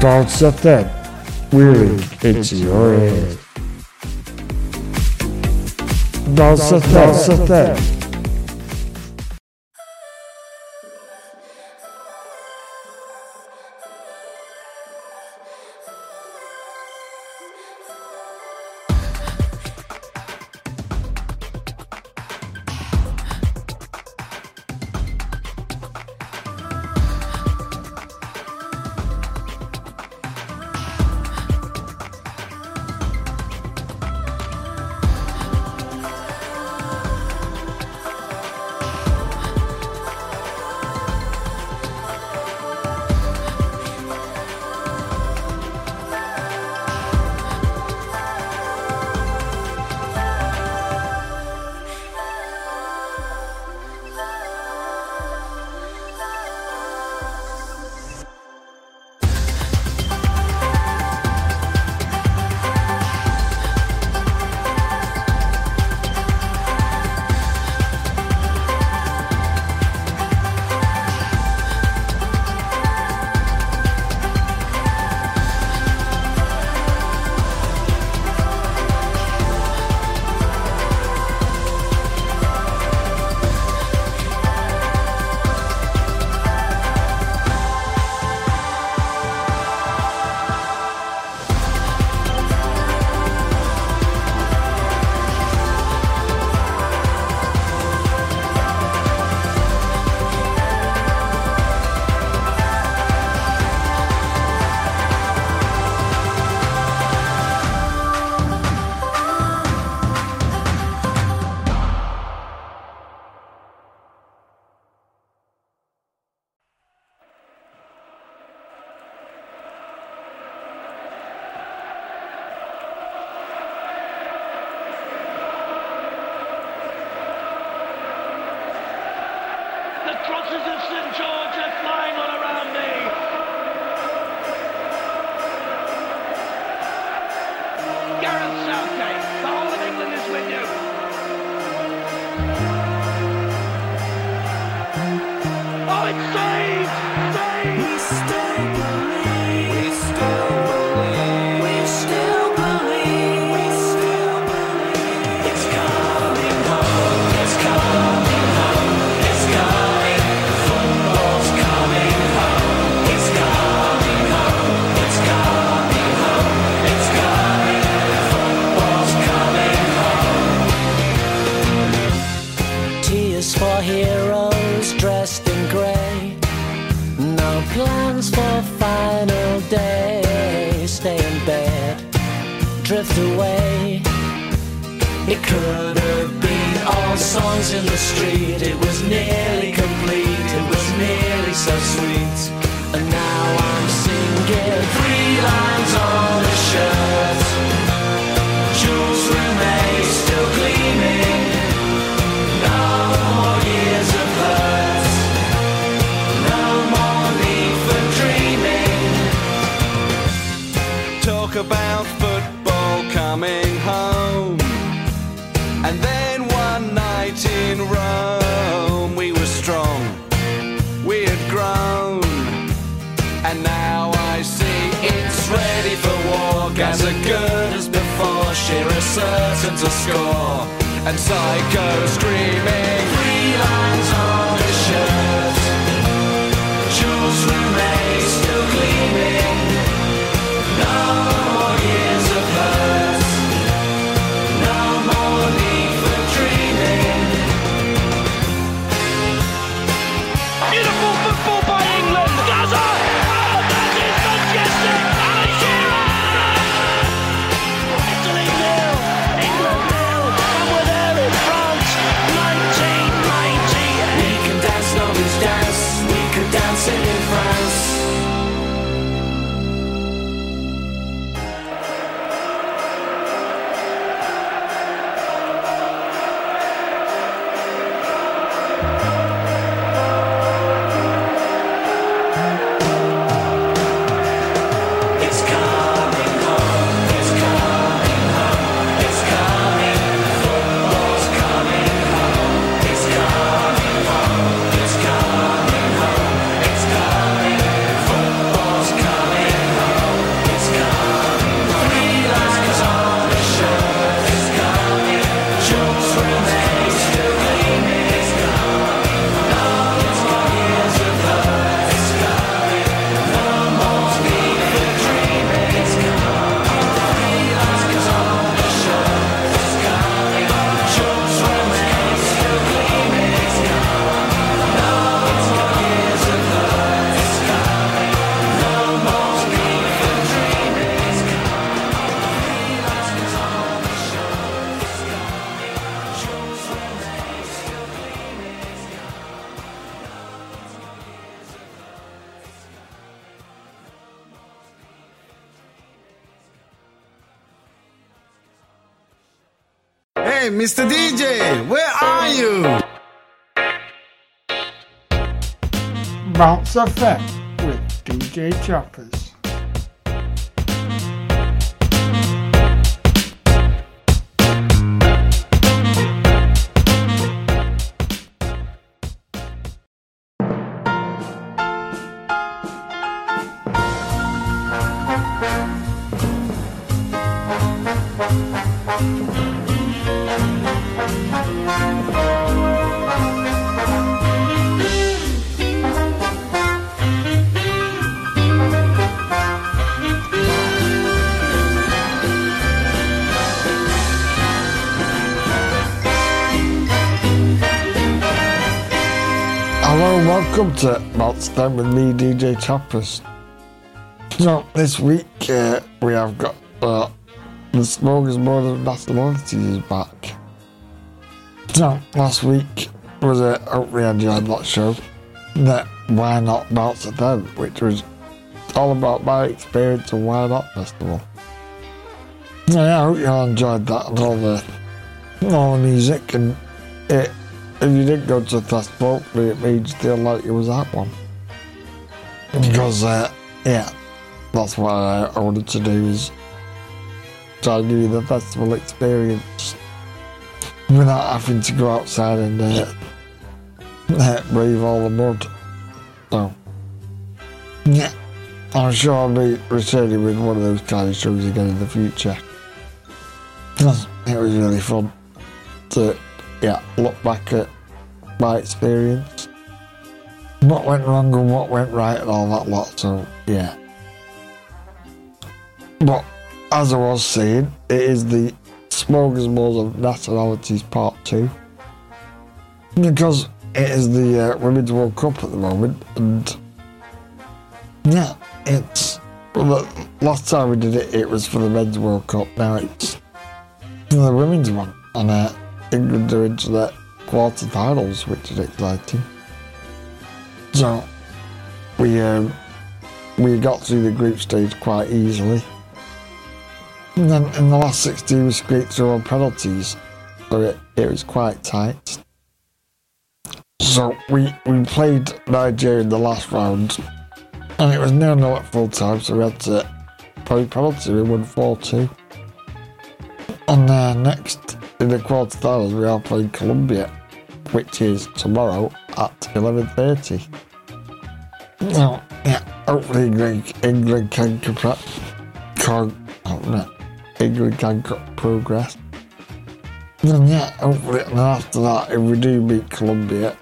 Don't set that. We're into your head. Don't set that. Set that. Shearer certain to score, and Psycho screaming, Freelance on. Effect with DJ Chappers. Time with me, DJ Chappers. So this week uh, we have got uh, the Smorgasbord of Nationalities back. So last week was a hopefully I enjoyed that show. That Why Not Bounce at Them, which was all about my experience of Why Not Festival. So yeah, I hope you all enjoyed that and all the all the music and it if you didn't go to the festival, it made you feel like it was that one. Because, uh, yeah, that's what I, wanted to do is try to give you the festival experience without having to go outside and uh, uh, brave all the mud. So, yeah, I'm sure I'll be returning with one of those kind of shows again in the future. It was really fun to yeah, look back at my experience. What went wrong and what went right and all that lot, so yeah. But as I was saying, it is the Smorgasbord of Nationalities Part 2. Because it is the uh, Women's World Cup at the moment, and yeah, it's. Well, the last time we did it, it was for the Men's World Cup, now it's for the Women's one. And uh, England are into the quarterfinals, which is exciting. So we um, we got through the group stage quite easily. And then in the last 16 we scraped through on penalties, so it, it was quite tight. So we, we played Nigeria in the last round, and it was nil nil at full time, so we had to play penalty. We won 4 2. And uh, next in the quarterfinals, we are playing Colombia, which is tomorrow at 11.30. So, yeah, hopefully England, England can, compra- can oh, no, England can progress. And yeah, hopefully, and after that, if we do beat Colombia,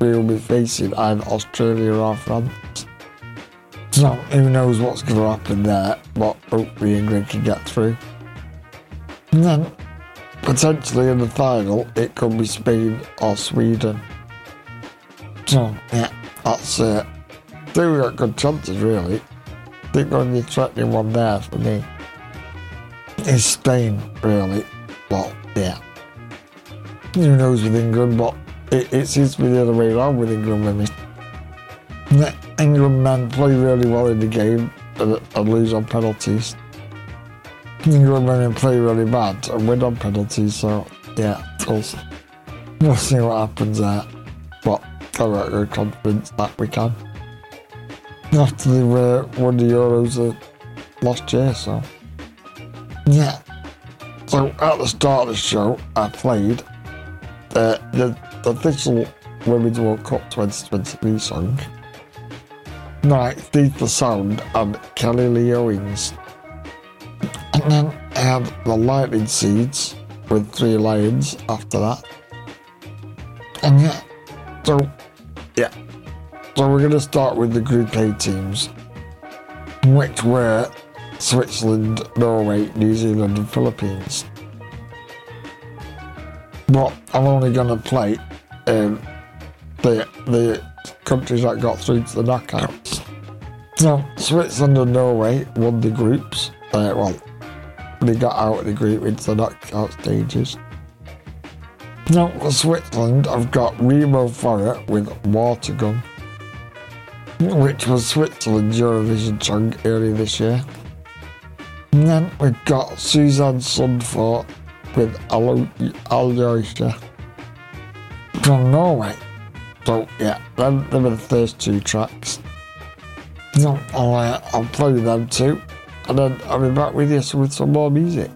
we will be facing either Australia or France. So, who knows what's going to happen there, but hopefully England can get through. And then, potentially in the final, it could be Spain or Sweden. Yeah, that's it. We've got good chances, really. I think the only threatening one there for me is Spain, really. Well, yeah. Who knows with England, but it, it seems to be the other way around with England women. England men play really well in the game and, and lose on penalties. England women play really bad and win on penalties, so yeah, we'll see what happens there. But Good confidence that we can. After they won the Euros uh, last year, so yeah. So at the start of the show, I played uh, the, the official Women's World Cup 2023 song. Night, the Sound, and Kelly Lee Owens. And then I had the Lightning Seeds with three lions after that. And yeah, so yeah. So we're going to start with the Group A teams, which were Switzerland, Norway, New Zealand, and Philippines. But I'm only going to play um, the the countries that got through to the knockouts. So Switzerland and Norway won the groups. Uh, well, they got out of the group into the knockout stages. Now for Switzerland, I've got Remo Forrer with Watergun, which was Switzerland's Eurovision song earlier this year. And then we've got Susanne Sundfør with Alyosha from Norway. So yeah, them, them are the first two tracks. I'll, uh, I'll play them too, and then I'll be back with you with some more music.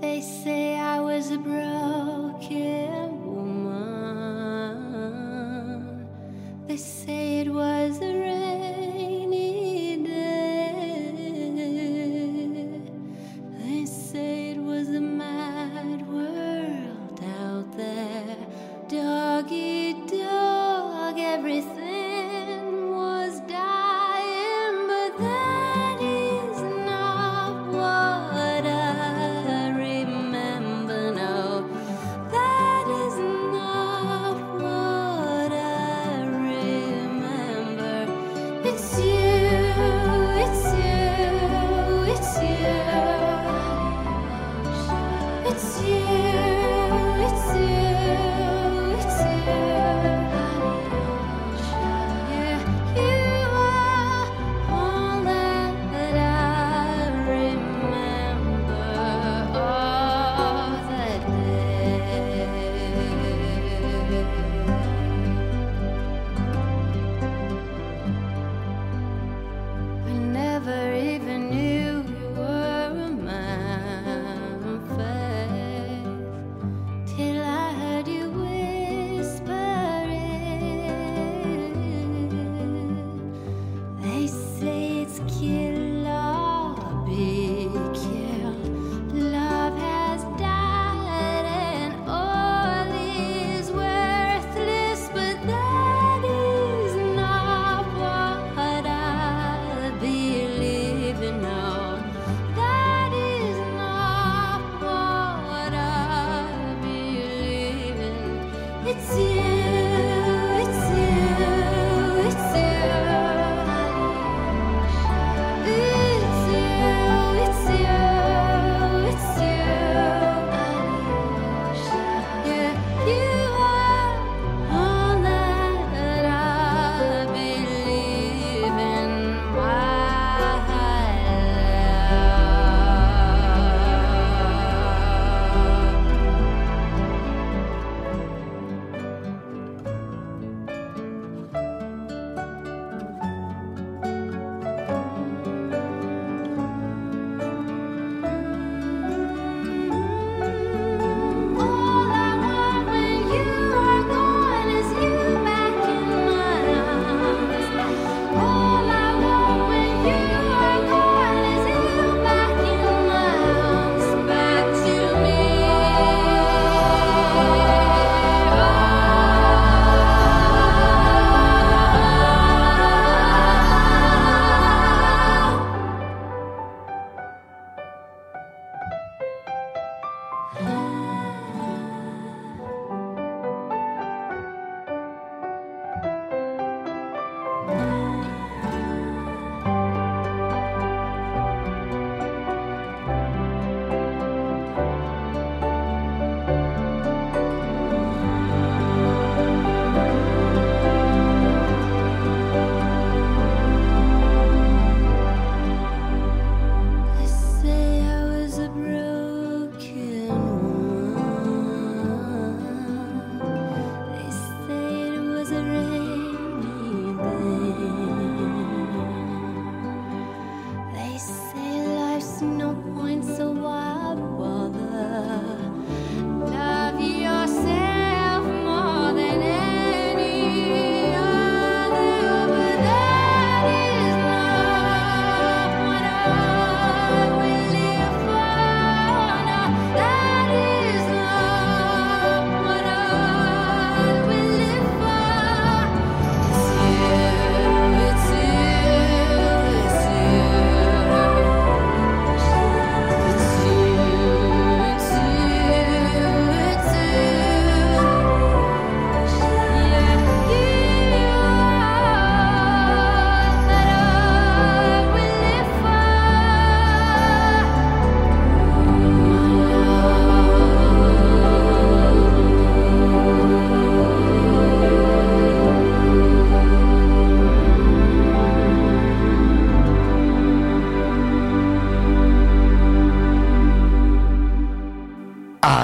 They say I was a broken woman. They say it was a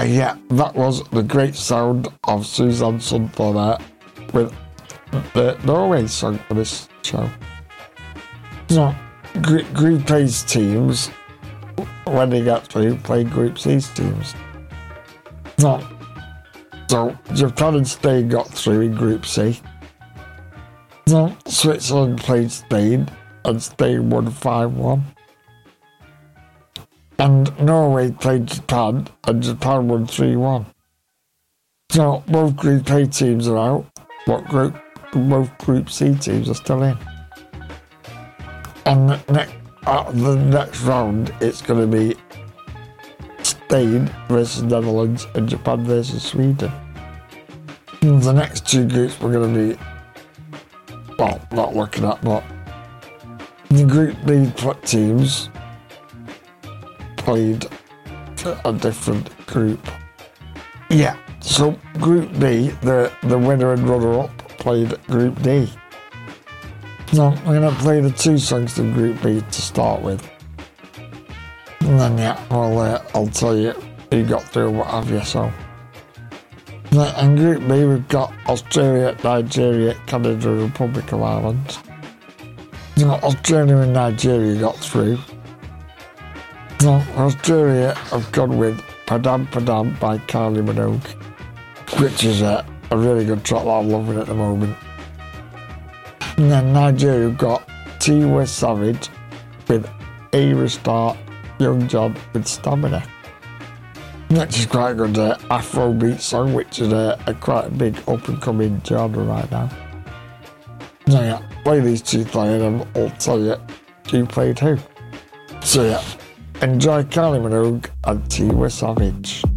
yeah, that was the great sound of Susanne Sundfør there with the Norway song for this show. So, group A's teams, when they get through, play Group C's teams. So, so Japan and Spain got through in Group C. So Switzerland played Spain and Spain won 5 1. And Norway played Japan and Japan won 3 1. So both Group A teams are out, but group, both Group C teams are still in. And next, uh, the next round, it's going to be Spain versus Netherlands and Japan versus Sweden. The next two groups we're going to be, well, not looking at, but the Group B teams played a different group. Yeah, so Group B, the, the winner and runner up played Group D. So I'm going to play the two songs from Group B to start with. And then, yeah, well, uh, I'll tell you who got through what have you, so. In Group B, we've got Australia, Nigeria, Canada, Republic of Ireland. You know, Australia and Nigeria got through. So, Australia have gone with Padam Padam by Kylie Minogue, which is a, a really good track that I'm loving at the moment. And then Nigeria got Tiwa Savage with Ayra Starr, Young Jonn with Stamina. Which is quite a good uh, Afrobeat song, which is a, quite big up and coming genre right now. So yeah, play these two playing and I'll tell you who played who. So yeah, enjoy Kylie Minogue and Tiwa Savage.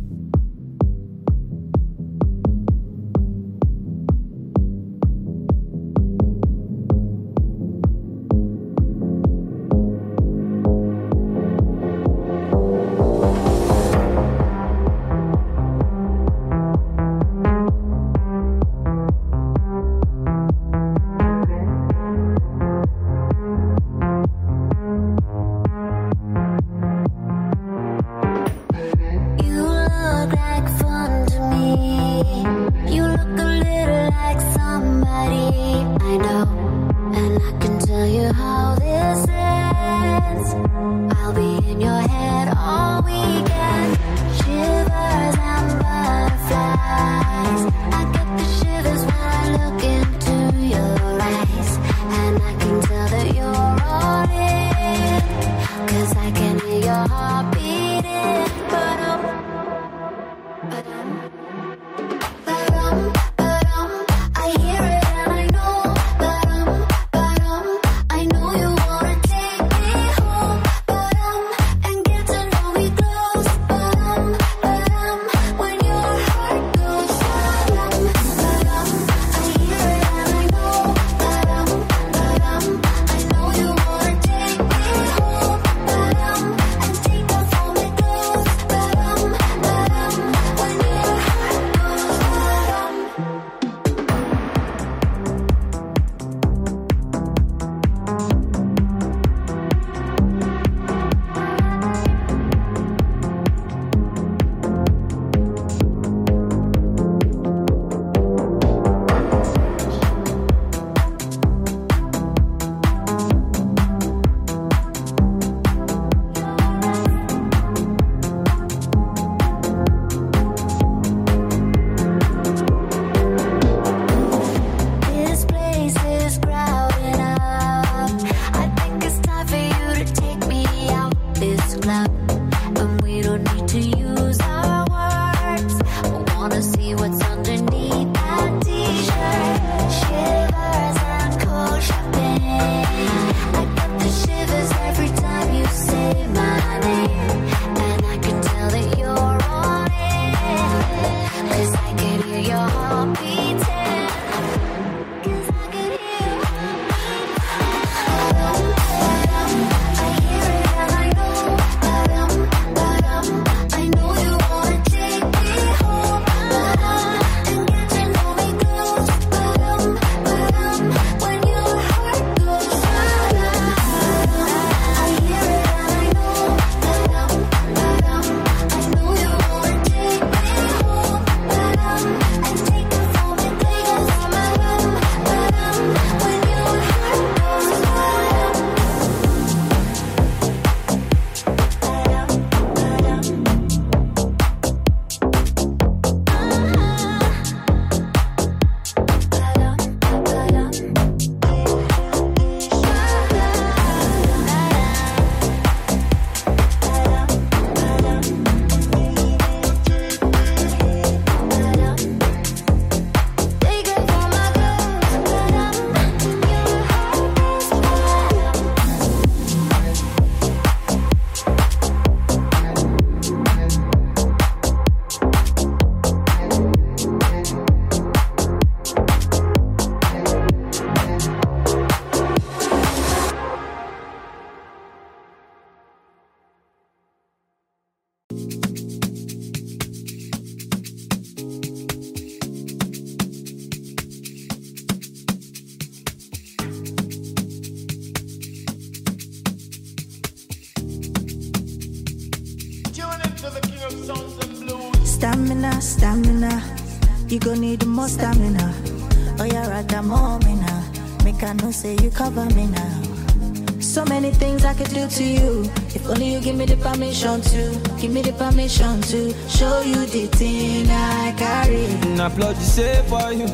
Do to you. If only you give me the permission to. Give me the permission to show you the thing I carry. Na plot the say for you.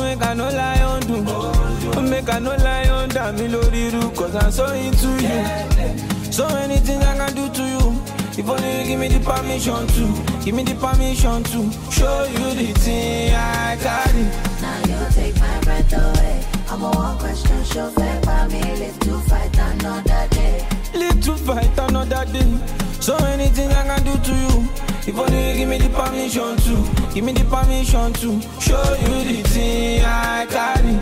Make I no lie on do. Make I no lie on damn me lórí irú. Cause I'm so into you. So anything I can do to you. If only you give me the permission to. Give me the permission to show you the thing I carry. Now you take my breath away. I'm a one question show fair by me. Live to fight another day. Live to fight another day. So anything I can do to you. If only you give me the permission to. Give me the permission to show you the thing I carry.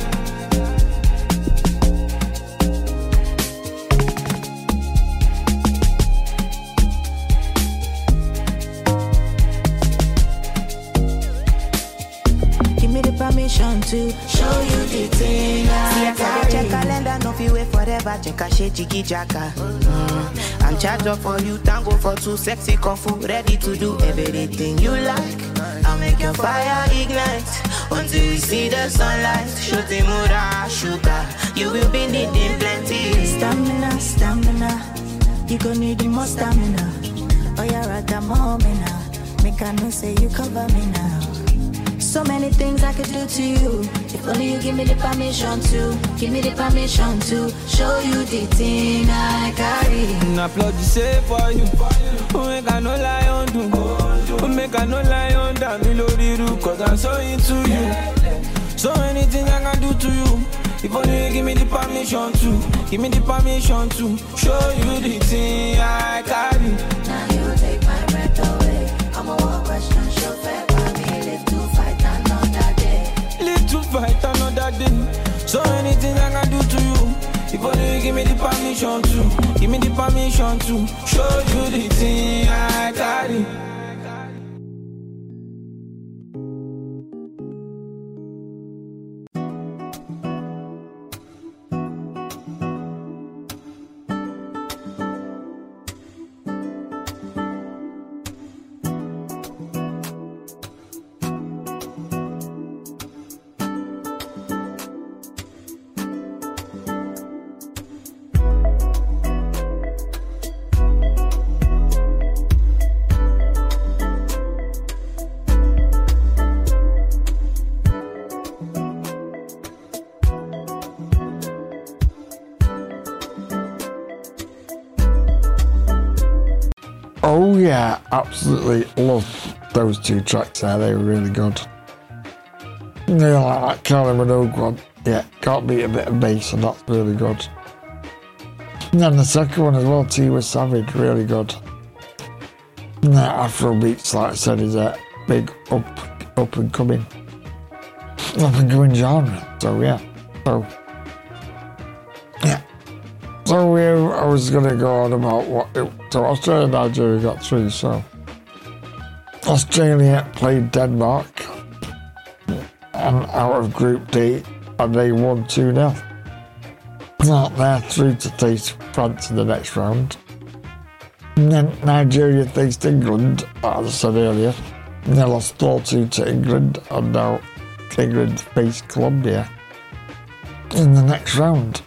Give me the permission to forever. Check shade, jiggy jacka. I'm charged up for you, tango for two, sexy kung fu, ready to do everything you like. I'll make your fire ignite until you see the sunlight. Shooting mura, sugar, you will be needing plenty. Stamina, stamina. You gon' need more stamina. Oh, right, that moment now. Make I know say you cover me now. So many things I could do to you. If only you give me the permission to. Give me the permission to show you the thing I carry. Na plot the say for you. Make I no lie on do. Make I no lie on damn me lórí irú. Cause I'm so into you. So many things I can do to you. If only you give me the permission to. Give me the permission to show you the thing I carry. Fight another day. So many things I can do to you. If only you give me the permission to. Give me the permission to show you the thing I carry. Yeah, absolutely love those two tracks there. They were really good. Yeah, like that Kylie Minogue one. Yeah, can't beat a bit of bass, and that's really good. And then the second one as well, Tiwa Savage, really good. That Afro beats, like I said, is a big up, up and coming, up and coming genre. So yeah, so. So we, I was going to go on about what. So Australia and Nigeria got through. So Australia played Denmark and out of Group D, and they won 2 0. Now they're through to face France in the next round. And then Nigeria faced England, as I said earlier. And they lost 4 2 to England, and now England faced Colombia in the next round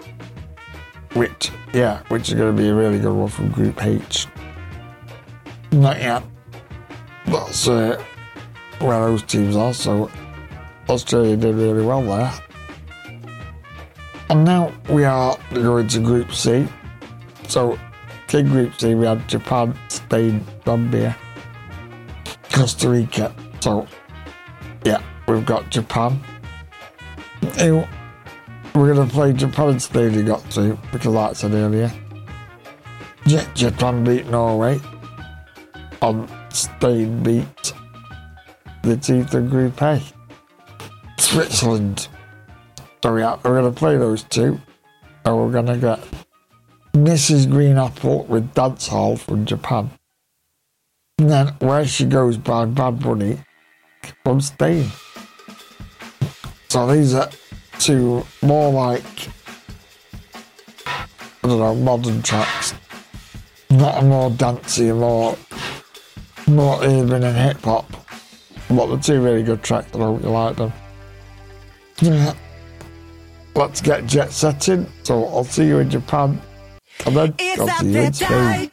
which yeah, which is going to be a really good one from Group H. Not yet. That's uh, where those teams are. So Australia did really well there. And now we are going to Group C. So in Group C we had Japan, Spain, Zambia, Costa Rica. So yeah, we've got Japan. Who we're going to play Japan and Spain you got to, because like I said earlier. Ja- Japan beat Norway, and Spain beat the team from Group A. Switzerland. So yeah, uh, we're going to play those two, and we're going to get Mrs. Green Apple with Dance Hall from Japan. And then Where She Goes by Bad Bunny from Spain. So these are to more like I don't know modern tracks that are more dancey and more more even in hip hop. But the two really good tracks, that I hope you like them. Yeah. Let's get jet setting. So I'll see you in Japan. And then I'll see you in Spain.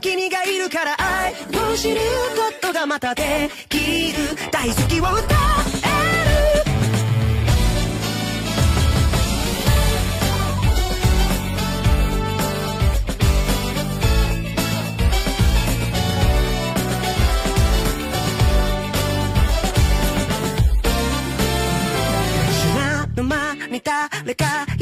君がいるから愛を知りたいことがまたできる大好きを歌える誰か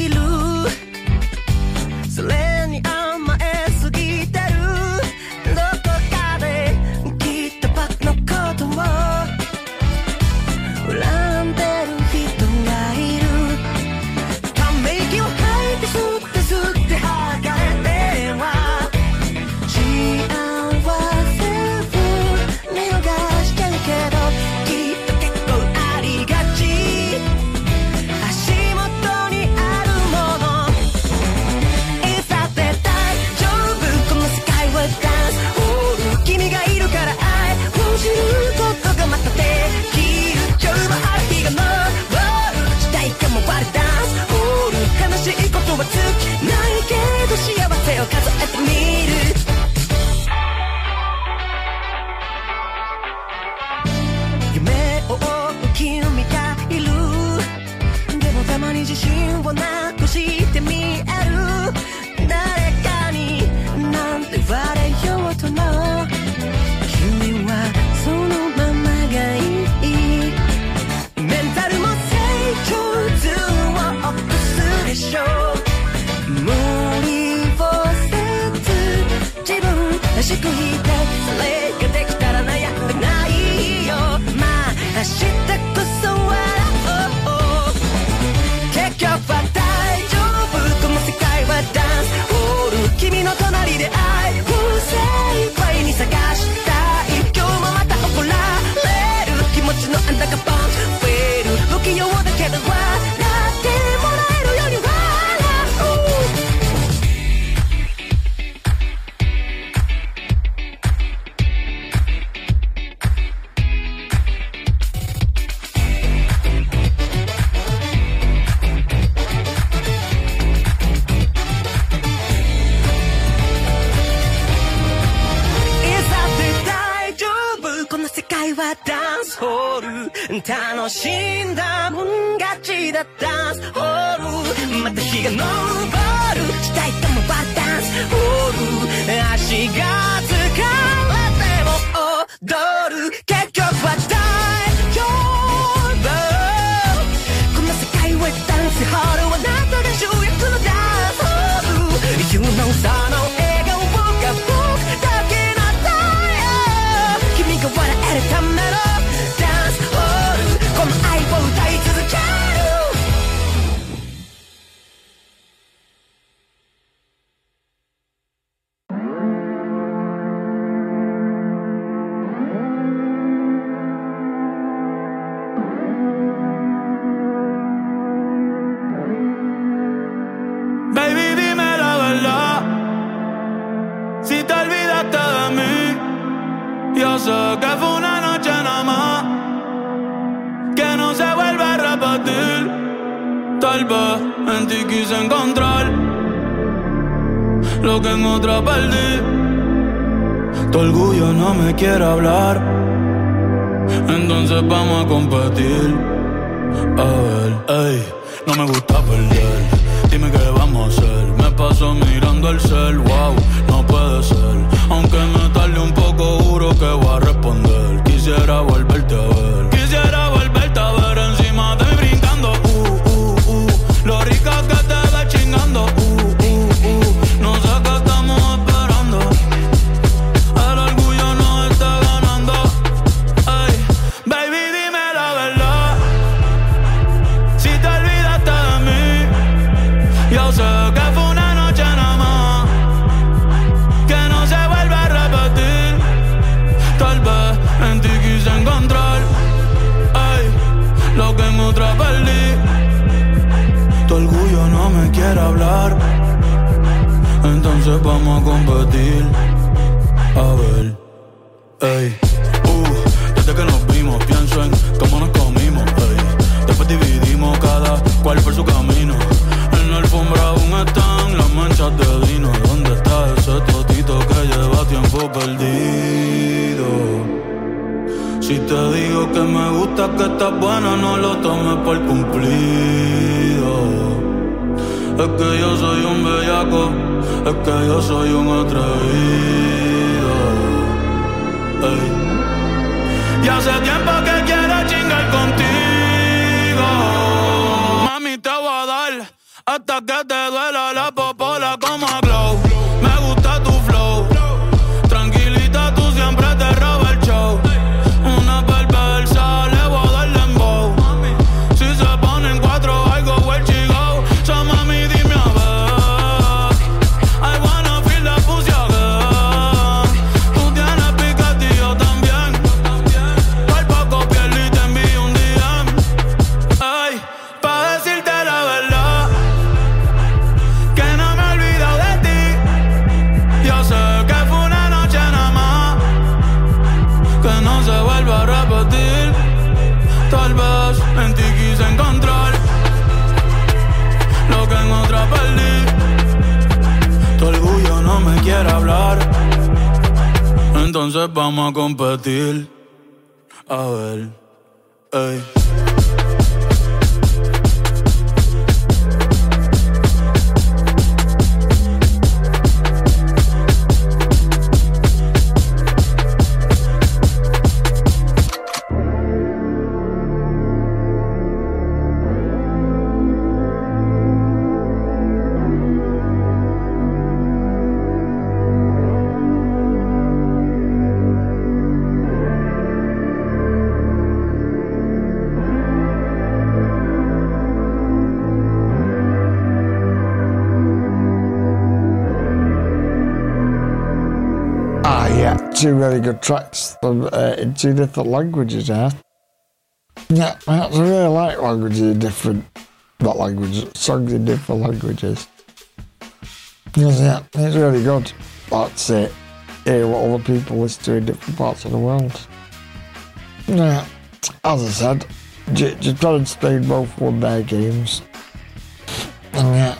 Entonces vamos a competir. A ver, ey. Uh, desde que nos vimos, pienso en cómo nos comimos, ey. Después dividimos cada cual por su camino. En la alfombra aún están las manchas de vino. ¿Dónde está ese totito que lleva tiempo perdido? Si te digo que me gusta, que estás buena, no lo tomes por cumplido. Es que yo soy un bellaco, es que yo soy un atrevido. Y hace tiempo que quiero chingar contigo. Mami, te voy a dar hasta que te duela la popola Vamos a competir. A ver, ey. Two really good tracks from, uh, in two different languages there. Yeah, I actually really like languages in different, not languages, songs in different languages. Because, yeah, it's really good. That's it. Hear what other people listen to in different parts of the world. Yeah, as I said, J- Japan and Spain both won their games. And yeah,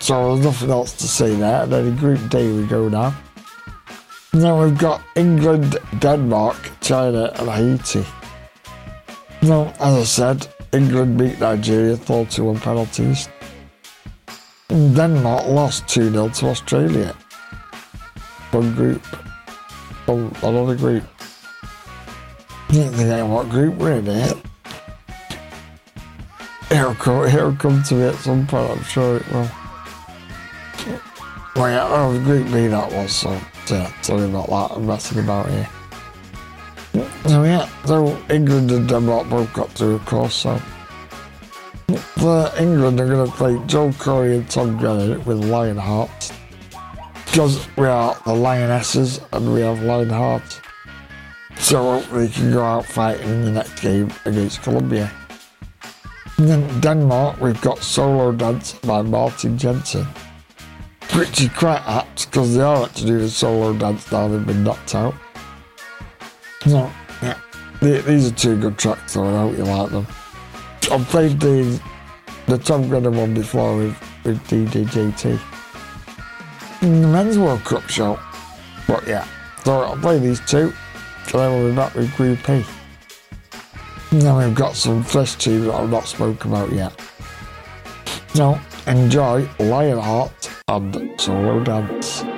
so there's nothing else to say there. And then in Group D we go now. Now we've got England, Denmark, China, and Haiti. Now, as I said, England beat Nigeria 4 2 on penalties. And Denmark lost 2 0 to Australia. One group. From another group. Can't think of what group we're in here. It'll come, it'll come to me at some point, I'm sure it will. Well, yeah, oh, Group B that was, so yeah, sorry about that. I'm messing about here. So yeah, so England and Denmark both got through, of course. So for England, they're going to play Joel Corry and Tom Grennan with Lionheart. because we are the Lionesses and we have Lionheart. So hopefully, they can go out fighting in the next game against Colombia. And then Denmark, we've got Solo Dance by Martin Jensen is quite apt because they are had to do the solo dance now they've been knocked out. So, yeah, the- these are two good tracks though, I hope you like them. I've played the the Tom Grennan one before with, with DDJT in mm, the Men's World Cup show. But yeah, so I'll play these two, and then we'll be back with Group E. Now we've got some fresh tunes that I've not spoken about yet. So enjoy Lionheart and Solo Dance.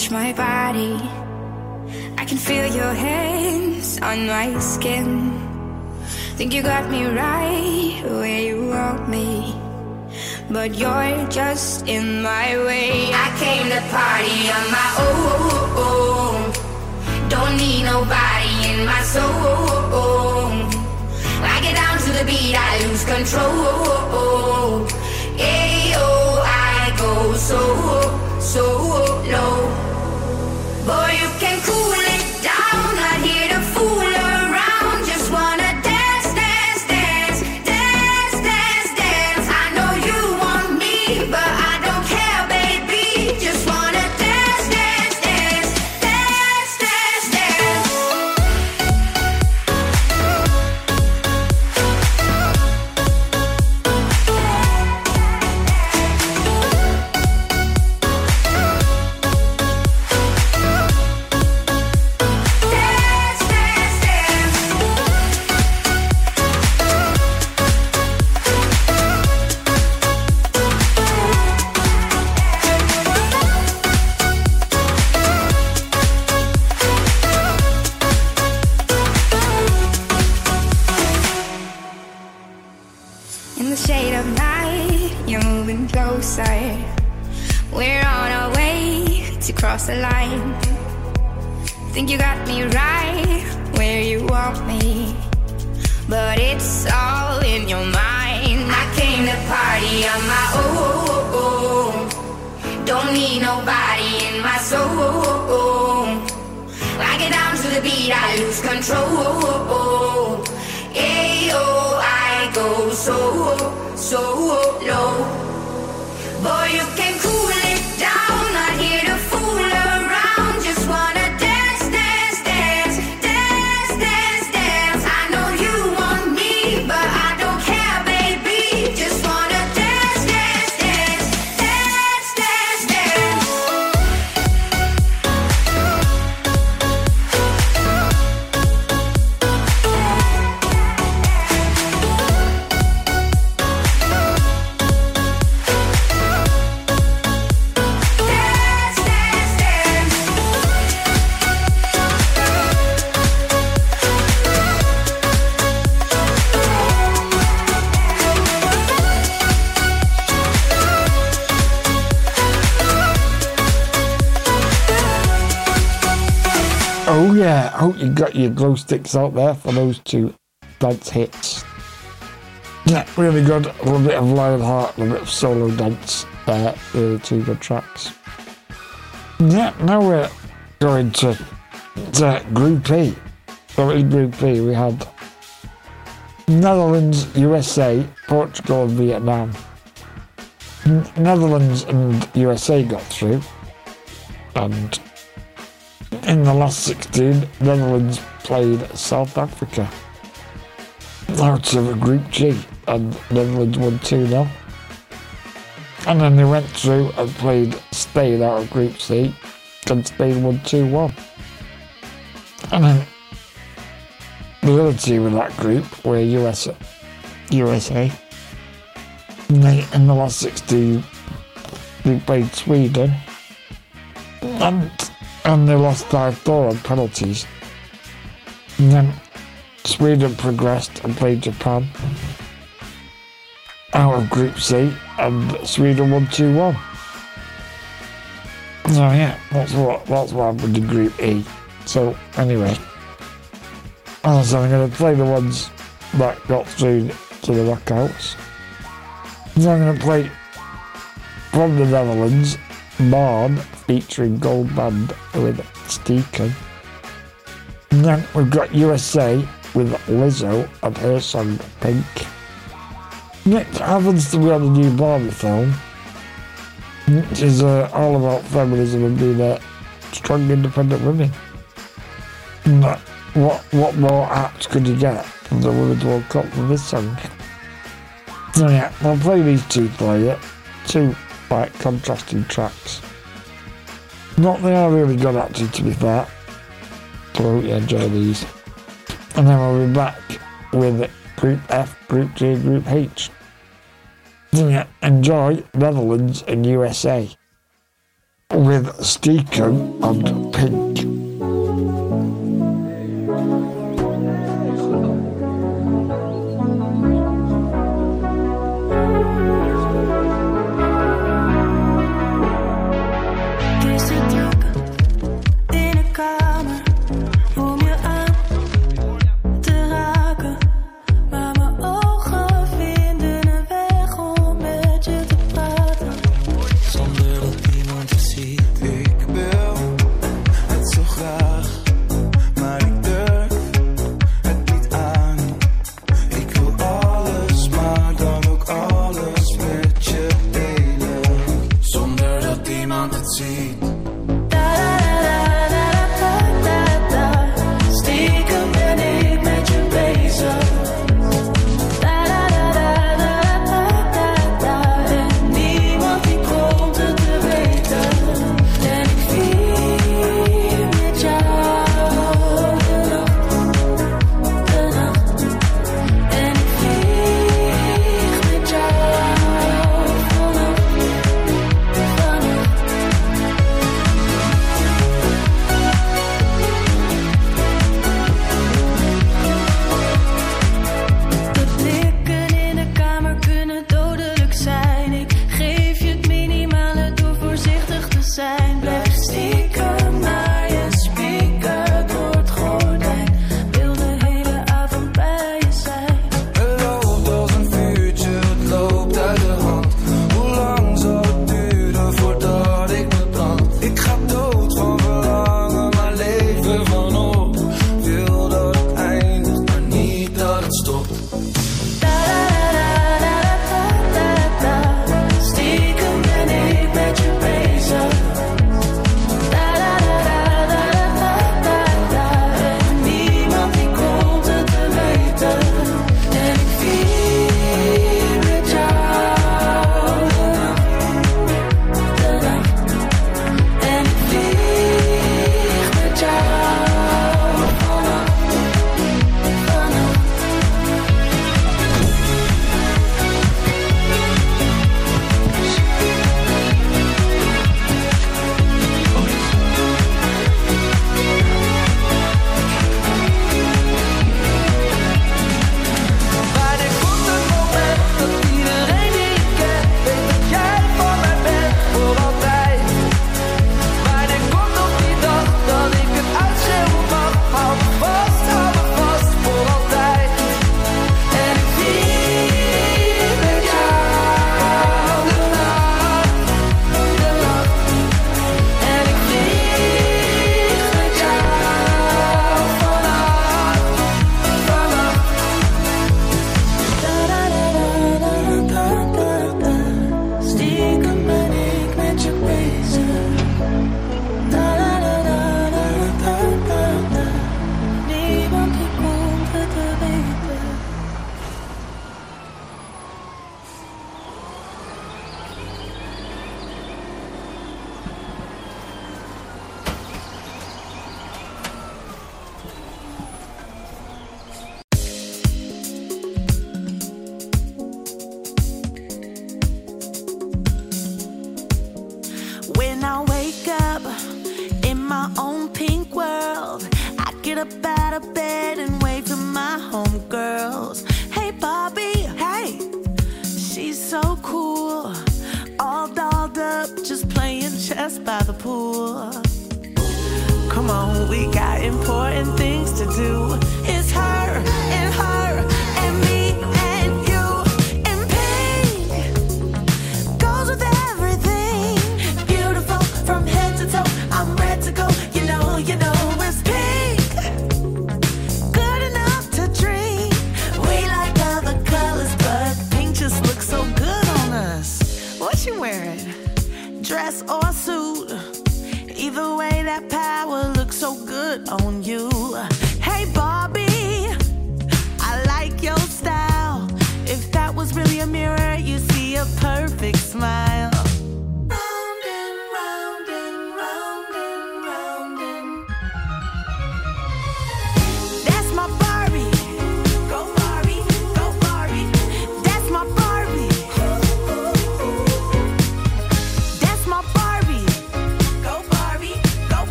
Touch my body. I can feel your hands on my skin. Think you got me right where you want me. But you're just in my way. I came to party on my own. Don't need nobody in my soul. I get down to the beat, I lose control. Ayo, I go so, so low. I lose control. Ayo, I go so, so low. Boy, yeah, I hope you got your glow sticks out there for those two dance hits. Yeah, really good. A little bit of Lionheart, a little bit of solo dance there. Really two good tracks. Yeah, now we're going to, to Group E. So in Group E we had Netherlands, USA, Portugal and Vietnam. Netherlands and USA got through. And in the last 16, Netherlands played South Africa out of Group G, and Netherlands won 2 0. And then they went through and played Spain out of Group C, and Spain won 2 1. And then the other team in that group were USA. USA. And they, in the last 16, they played Sweden. And and they lost 5 4 on penalties. And then Sweden progressed and played Japan out of Group C, and Sweden won 2 1. So, yeah, that's what, that's what happened in Group E. So, anyway, oh, so I'm going to play the ones that got through to the knockouts. So, I'm going to play from the Netherlands, Barn featuring Goldband with Stiekem. And then we've got USA with Lizzo and her song Pink. Next happens to be on the new Barbie film, which is uh, all about feminism and being uh, strong, independent women. And, uh, what what more apt could you get from the Women's World Cup than this song? So yeah, I'll play these two for you. Two quite contrasting tracks. Not they are really good actually to be fair. I hope you enjoy these. And then we'll be back with Group F, Group G, Group H. Enjoy Netherlands and USA. with Stiekem and Pink.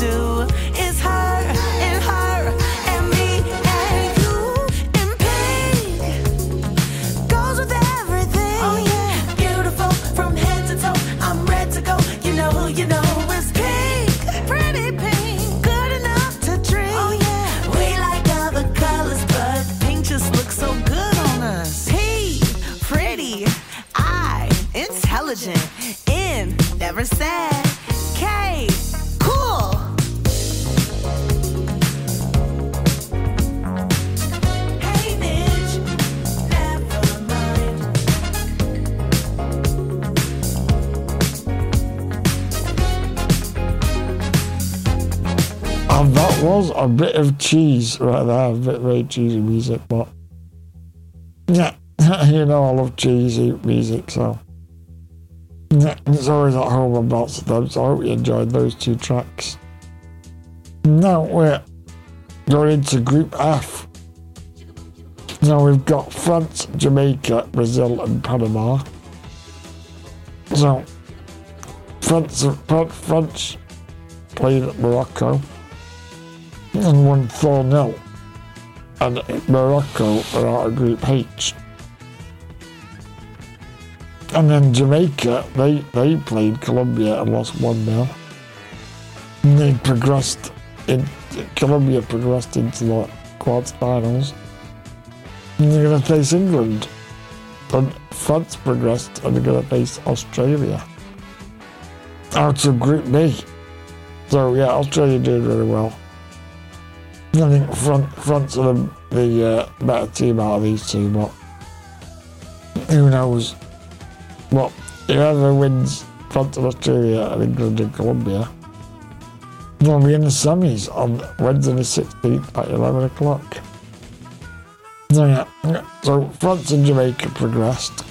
Do. It's her and her and me and you in pink. Goes with everything. Oh yeah, beautiful from head to toe. I'm ready to go. You know, you know it's pink, pretty pink, good enough to drink. Oh yeah, we like other colors, but pink just looks so good on us. P, pretty, I, intelligent, N, never sad, a bit of cheese right there, a bit very cheesy music, but yeah, you know I love cheesy music, so it's always at home and lots of them, so I hope you enjoyed those two tracks. Now we're going into Group F. Now we've got France, Jamaica, Brazil, and Panama. So, France, France, France played at Morocco and won 4 0. And Morocco are out of Group H. And then Jamaica, they, they played Colombia and lost 1 0. And they progressed in Colombia progressed into the quarterfinals. And they're gonna face England. And France progressed and they're gonna face Australia. Out of Group B. So yeah, Australia did really well. I think front France are the, uh, better team out of these two, but who knows? But whoever wins France and Australia and England and Colombia, they'll be in the semis on Wednesday the 16th at 11 o'clock. So yeah, so France and Jamaica progressed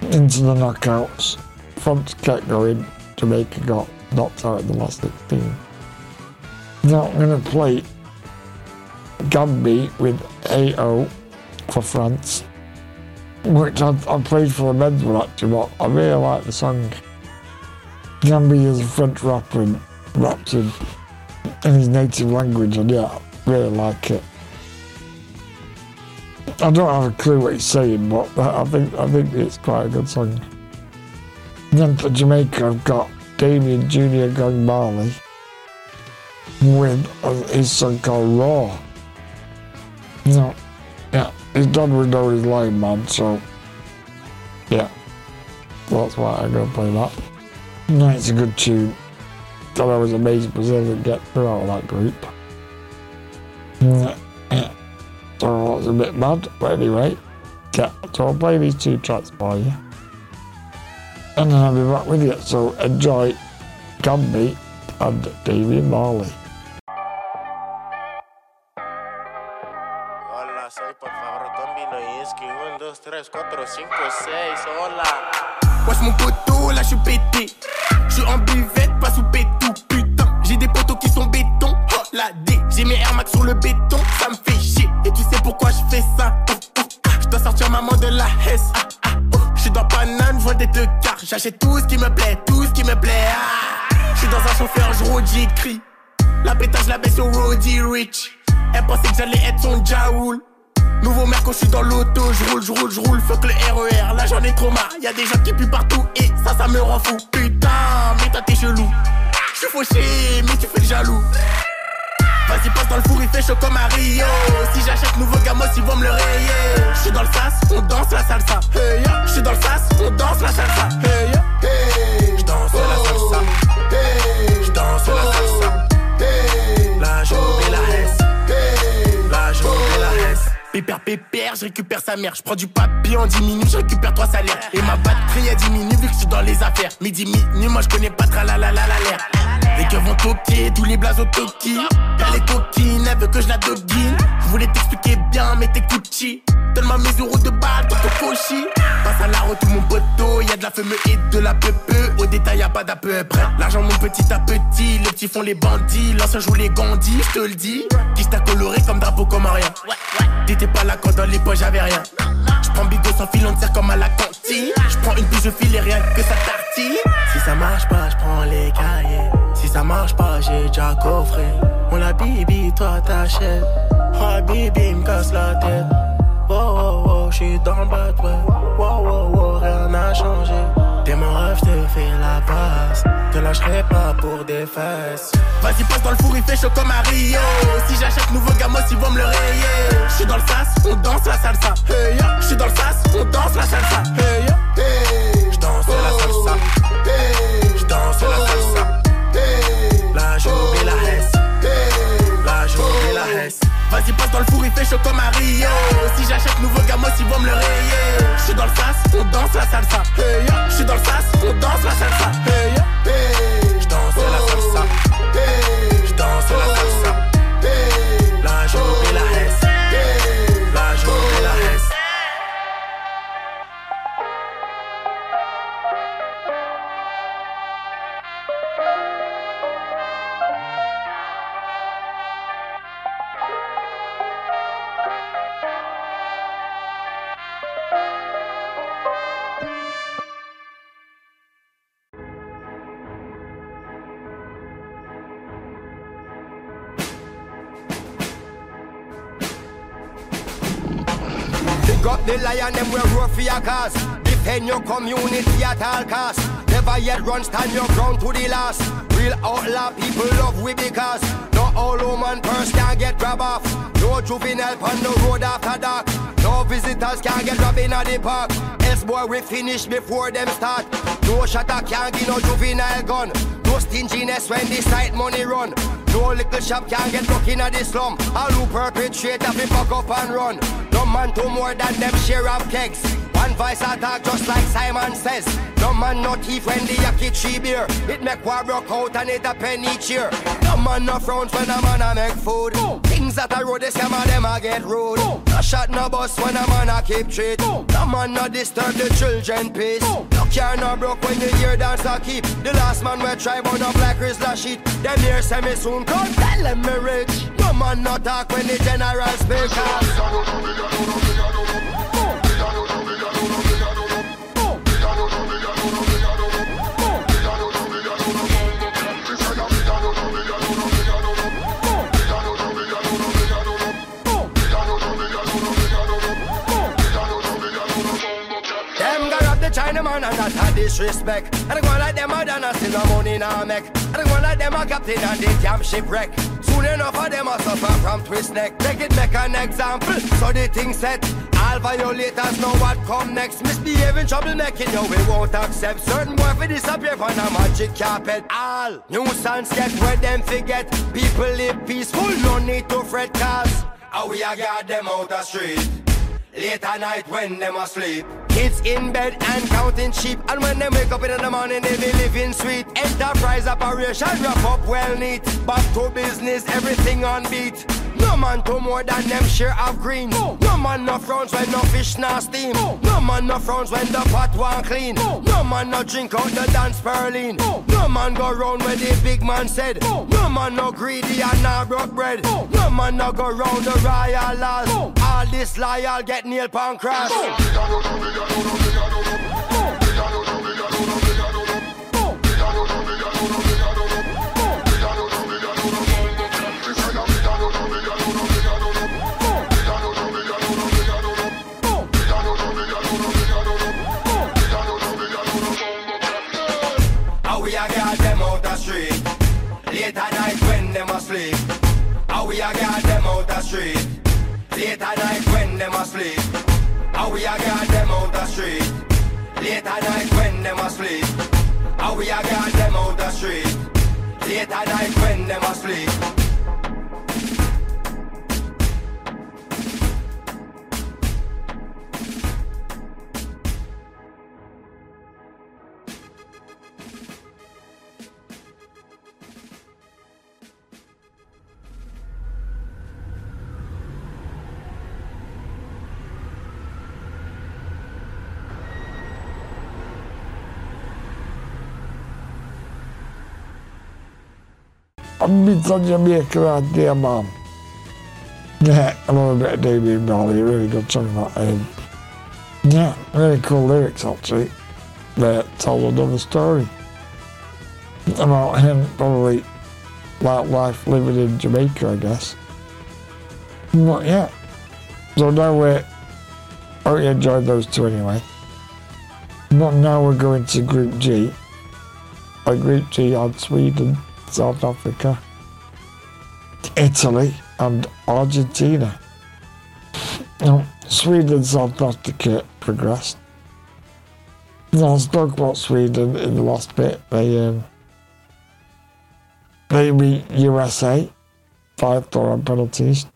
into the knockouts. France kept going, Jamaica got knocked out in the last 16. Now I'm going to play Gambi with AO for France, which I, I played for the men's one actually, but I really like the song. Gambi is a French rapper and raps in, in his native language, and yeah, I really like it. I don't have a clue what he's saying, but I think I think it's quite a good song. Then for Jamaica, I've got Damian Junior Gong Marley with uh, his song called Raw. No, yeah, he's done with his line, man, so yeah, that's why I'm gonna play that. No, it's a good tune. Thought I was amazing Brazil to get through out of that group. Yeah, yeah. So I was a bit mad, but anyway, yeah, so I'll play these two tracks for you. And then I'll be back with you, so enjoy Gambi and Damian Marley. 3, 4, 5, 6, hola Wesh mon poteau, là je suis pété. Je suis en buvette, pas sous pétou, putain. J'ai des poteaux qui sont béton, oh la D. J'ai mes Air Max sur le béton, ça me fait chier. Et tu sais pourquoi je fais ça? Oh, oh, ah. Je dois sortir maman de la Hesse. Ah, ah, oh. Je suis dans banane, je des deux quarts. J'achète tout ce qui me plaît, tout ce qui me plaît. Ah. Je suis dans un chauffeur, je roule, j'écris. La pétage, la baisse au Roddy Rich. Elle pensait que j'allais être son Jaoul. Nouveau quand je suis dans l'auto, je roule, je roule, je roule, fuck le RER, là j'en ai trop marre, y'a des gens qui puent partout et ça ça me rend fou. Putain, mais toi t'es chelou. Je suis fauché, mais tu fais le jaloux. Vas-y passe dans le four, il fait chaud comme à. Si j'achète nouveau gamos, ils vont me le rayer. Je suis dans le sas, on danse la salsa. Hey, yeah. Je suis dans le sas, on danse la salsa. Hey, yeah. hey. Je danse la salsa. Hey. Je danse la salsa. Hey. La Pépère, pépère, je récupère sa mère. Je prends du papier en 10 minutes, je récupère trois salaires. Et ma batterie a diminué vu que je suis dans les affaires. Midi, minuit, moi je connais pas tra la la la la l'air. Les gars vont toquer, tous les blazes au toki. Y'a les coquines, elle veut que je la doguine. Je voulais t'expliquer bien, mais t'écoutes chi. Donne-moi mes euros de balle, ton cochi. Passe à la route, mon poteau. Y'a de la fumée et de la peu Au détail, y'a pas d'à peu près. L'argent, mon petit à petit. Les petits font les bandits. L'ancien joue les gandis, je te le dis. Qui t'a coloré comme drapeau, comme un rien. T'étais pas là quand dans les poches j'avais rien. Je prends bigot sans fil, on tire comme à la cantine. Je prends une pige, je file et rien que ça tartine. Si, ça marche pas, je prends les cahiers. Si ça marche pas, j'ai déjà coffré. On la bibi, toi t'achètes. Oh bibi, me casse la tête. Wow, wow, wow, j'suis dans le bat, ouais. Wow, wow, wow, rien n'a changé. T'es mon rêve, j'te fais la passe. Te lâcherai pas pour des fesses. Vas-y, passe dans le four, il fait chaud comme à Rio. Si j'achète nouveau gamos, ils vont me le rayer. J'suis dans le sas, on danse la salsa. Hey, yeah. J'suis dans le sas, on danse la salsa. Hey, yeah. hey. J'danse la salsa. Hey. J'danse la salsa. La journée, la hesse. La journée, la hesse. Vas-y, passe dans le four, il fait chaud comme Rio. Si j'achète nouveau gamos, ils vont me le rayer. J'suis dans le sas, on danse la salsa. J'suis dans le sas, on danse la salsa. J'danse la salsa. J'danse la salsa. The lion, them will roar for your cause. Defend your community at all costs. Never yet run, stand your ground to the last. Real outlaw people love we because no all woman purse can get grab off. No juvenile on the road after dark. Visitors can't get robbed in the park. Else boy we finish before them start. No shutter can't give no juvenile gun. No stinginess when the site money run. No little shop can't get broke in the slum. All who perpetrate a fuck up and run. No man do more than them share of kegs. One voice attack just like Simon says. No man no thief when the yaki tree beer. It make war broke out and it a penny cheer. No man no frowns when a man a make food. That I road they scam a them I get rude. No shot no bus when a man I keep treat. No man no disturb the children peace. No car no broke when you hear dance a keep. The last man we try but no black Rizla sheet. Them here say me soon come tell them me rich. No man no talk when the general speak. The Chinaman and that's a disrespect. And I go like them a done see no money now make. And I go like them a captain and the damn shipwreck. Soon enough of them a suffer from twist neck. Take it make an example, so the thing set. All violators know what come next. Misbehaving, troublemaking, yo, we won't accept. Certain boy for disappear from a magic carpet. All nuisance get where them forget. People live peaceful, no need to fret cause. How we a got them out the street. Late at night when them asleep. Kids in bed and counting sheep. And when them wake up in the morning, they be living sweet. Enterprise operation wrap up well neat. Back to business, everything on beat. No man to more than them share of green. No man no frowns when no fish nah steam. No man no frowns when the pot want clean. No man no drink out the dance Berlin. No man go round where the big man said. No man no greedy and nah broke bread. No man no go round the royal laws. All this loyal get nail pan crash. Asleep How we a got them out the street. Late at night when them asleep How we a got them out the street. Late at night when them asleep Jamaica around dear mum. Yeah, I love a DB Molly, really good song that. Um, yeah, really cool lyrics actually. That told another story about him probably like life living in Jamaica, I guess. Not yet. So now we're. I hope you enjoyed those two anyway. But now we're going to Group G. Group G on Sweden, South Africa, Italy, and Argentina. Now, Sweden South Africa progressed. Now, I spoke about Sweden in the last bit. They um, they beat USA five four on penalties.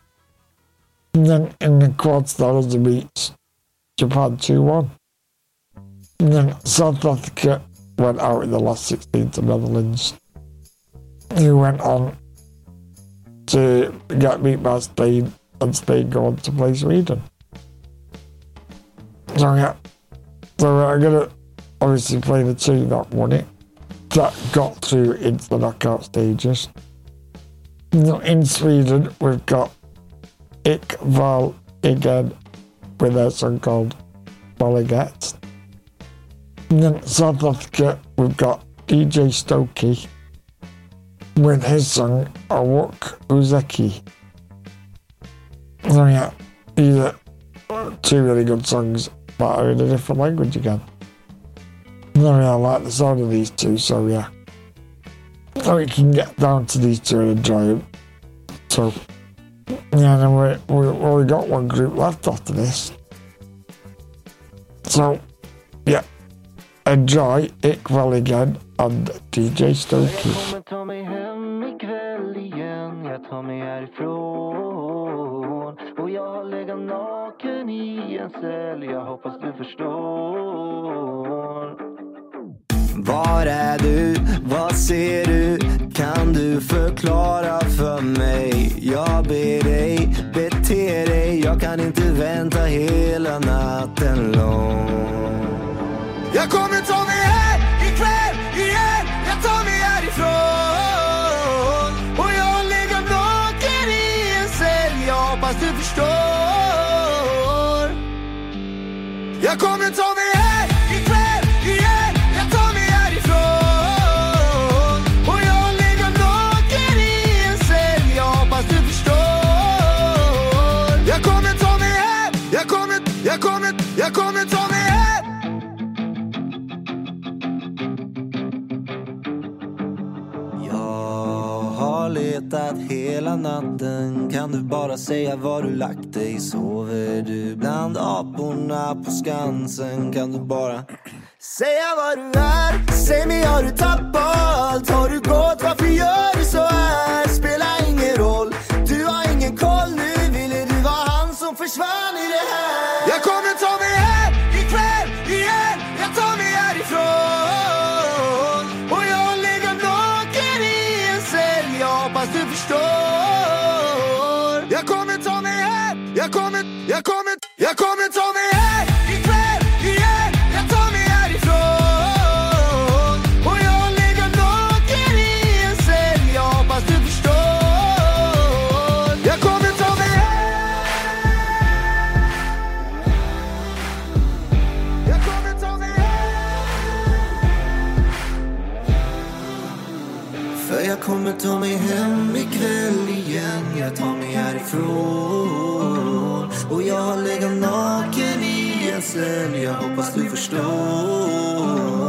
And then in the quarterfinals they beat Japan two one. And then South Africa went out in the last sixteen to Netherlands. Who went on to get beat by Spain and Spain go on to play Sweden. So yeah. So I'm gonna obviously play the two that won it that got through into the knockout stages. In Sweden, we've got Iqbal again with their song called Bolliget. And then South Africa, we've got DJ Stokie with his song Awok Uzeki. So yeah, these are two really good songs, but are in a different language again. No, yeah, I like the sound of these two, so yeah. So we can get down to these two and enjoy them. So, yeah, then we, we, we only got one group left after this. So, yeah, enjoy Iqbal again and DJ Stokie. Ta Jag tar mig härifrån Och jag har legat naken i en cell Jag hoppas du förstår Var är du? Vad ser du? Kan du förklara för mig? Jag ber dig, bete dig Jag kan inte vänta hela natten lång Jag kommer ta mig hem ikväll igen Jag tar mig härifrån hoppas du förstår. Jag kommer ta mig letat hela natten Kan du bara säga var du lagt dig? Sover du bland aporna på Skansen? Kan du bara säga var du är? Säg mig, har du tappat allt? Har du gått? Varför gör du så här? Spelar ingen roll jag kommer ta mig hem ikväll igen. Jag tar mig härifrån. Och jag har legat naken i en cell Jag hoppas du förstår. Jag kommer ta mig hem Jag kommer ta mig För jag kommer ta mig hem ikväll igen. Jag tar mig härifrån. Och jag har legat naken i en cell Jag hoppas du förstår.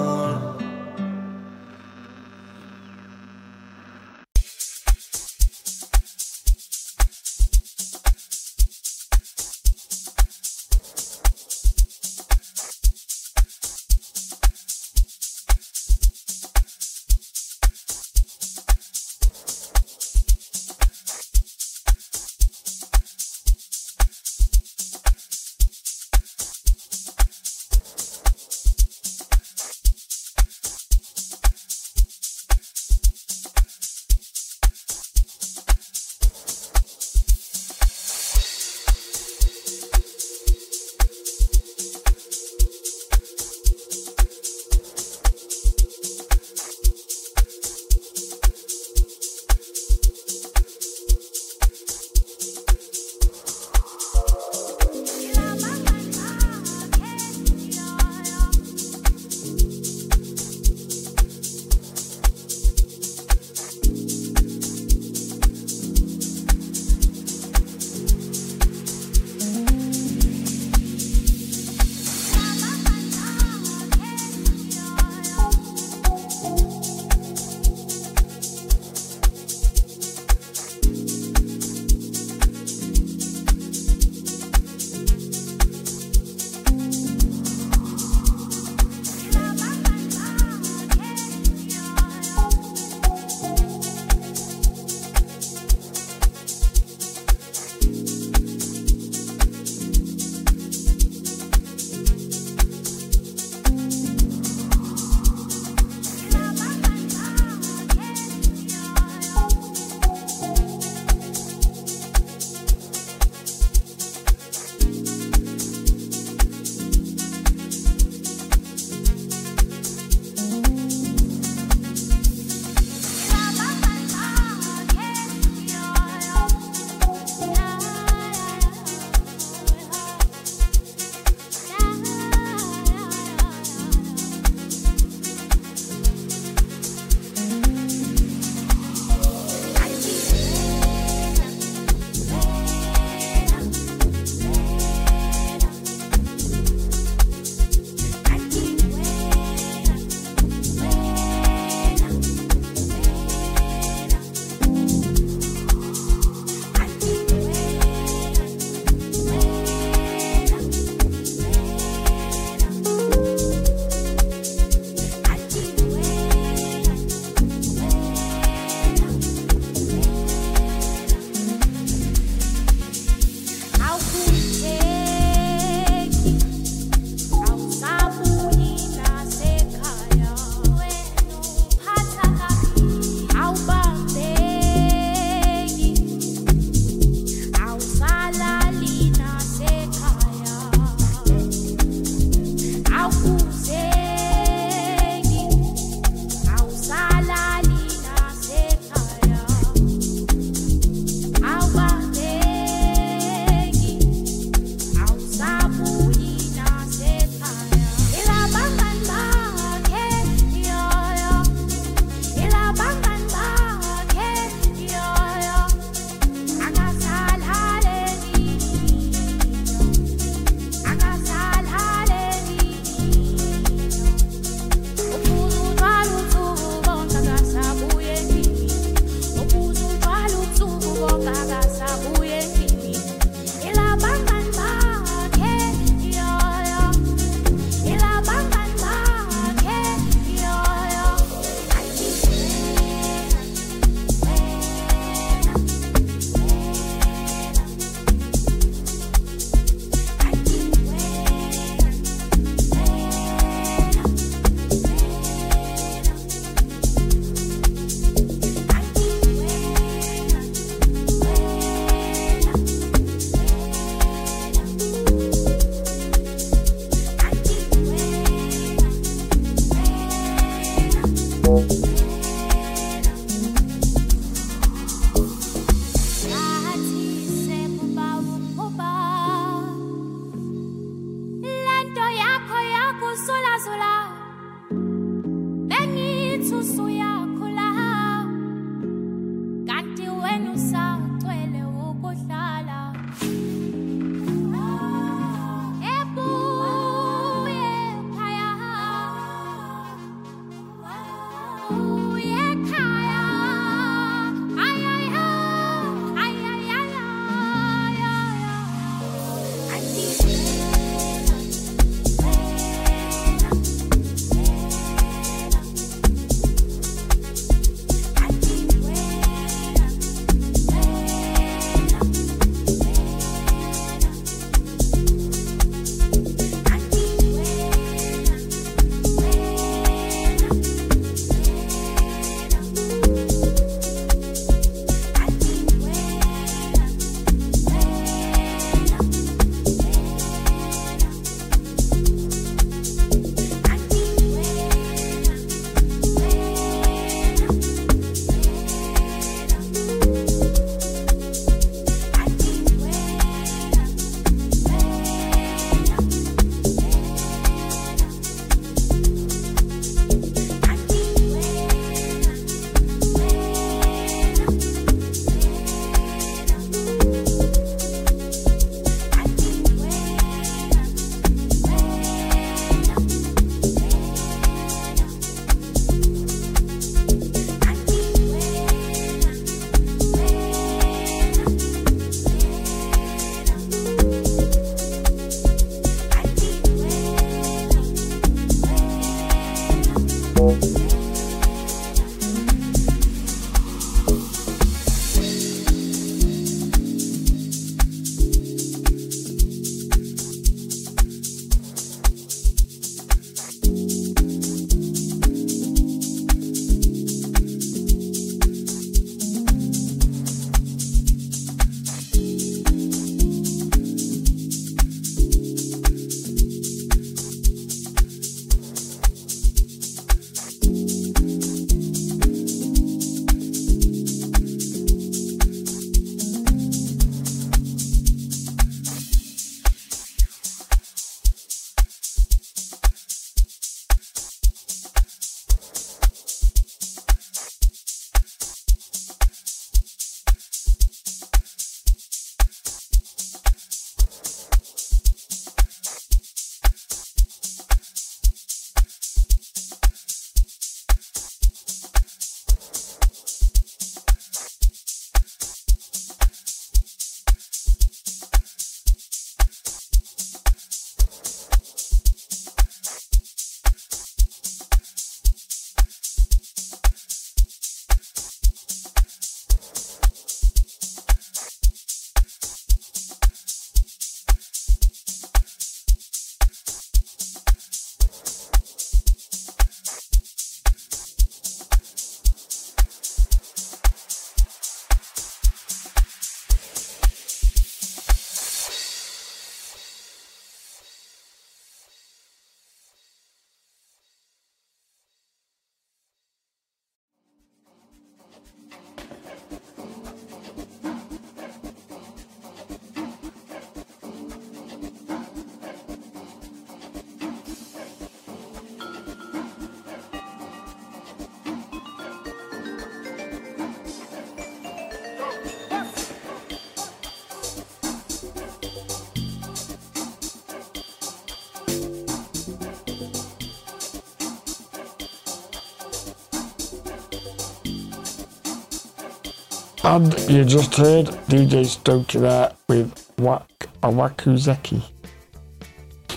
And you just heard DJ Stokie there with Wak Awukhuzeki.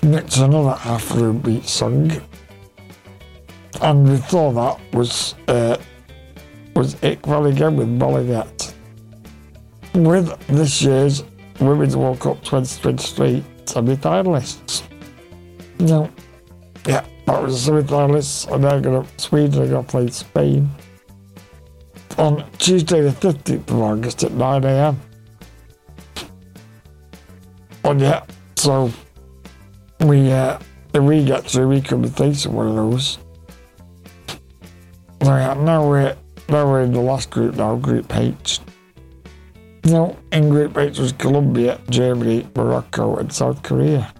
Next, another Afrobeat song. And before that was uh, was Iqbal again with Mollygat. With this year's Women's World Cup 2023 semi-finalists. Now, yeah, that was the semi-finalists, and they're going to Sweden are going to play Spain on Tuesday the 15th of August at 9am. And yeah, so we, uh, if we get through, we could be facing one of those. So yeah, now we're, now we're in the last group now, Group H. Now, in Group H was Colombia, Germany, Morocco, and South Korea.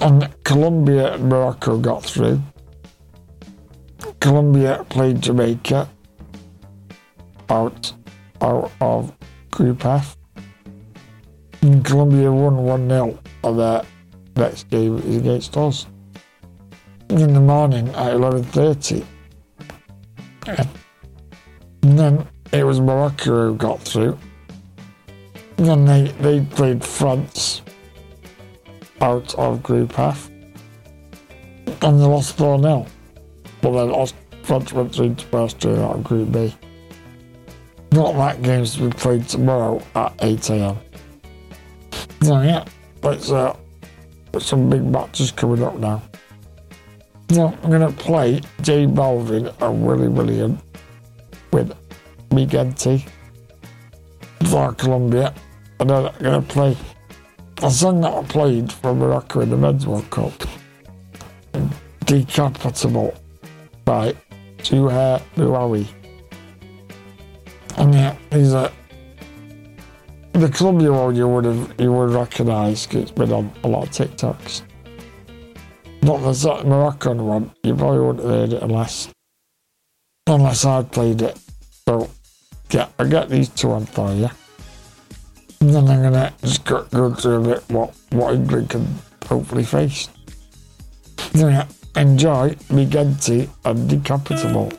And Colombia and Morocco got through. Colombia played Jamaica out, out of Group F. Colombia won 1 0 of their next game is against us. In the morning at 11.30. And then it was Morocco who got through. Then they, they played France out of Group F. And they lost 4 0. But then France went through to Australia out of Group B. Not that game's to be played tomorrow at 8am. So yeah, but it's uh, some big matches coming up now. Now I'm gonna play J Balvin and Willy William with Mi Gente for Colombia. And then I'm gonna play a song that I played for Morocco in the Men's World Cup. Decapotable by Zouhair Bahaoui. And yeah, he's a the Colombia one you would have you would recognise 'cause it's been on a lot of TikToks. Not the Zach Moroccan one, you probably wouldn't have heard it unless unless I'd played it. So yeah, I get these two on for you. And then I'm gonna just go, go through a bit what, what England can hopefully face. Yeah, enjoy Mi Gente and Decapotable.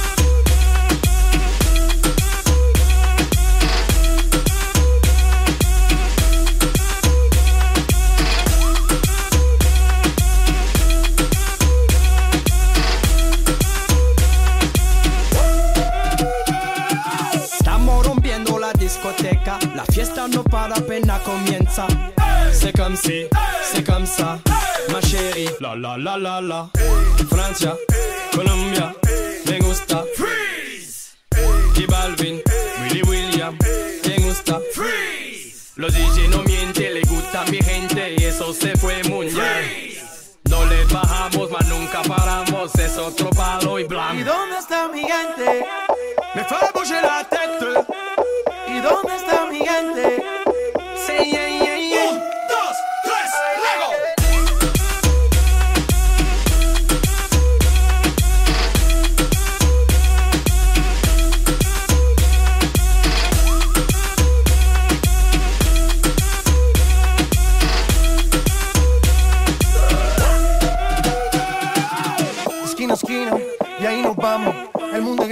La fiesta no para apenas comienza. C'est comme si, c'est comme ça, ma chérie. La la la la la. Francia, Colombia, me gusta. Freeze. J Balvin, Willy William, me gusta. Freeze. Los DJ no mienten, le gusta mi gente y eso se fue muy bien. No le bajamos, mas nunca paramos, es otro palo y ¿Y blanco. dónde está mi gente? Me bouger la tête. ¿Y dónde está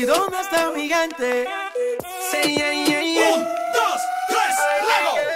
¿Y dónde está mi gente? Sí, yeah, yeah, yeah. Un, dos, tres, luego.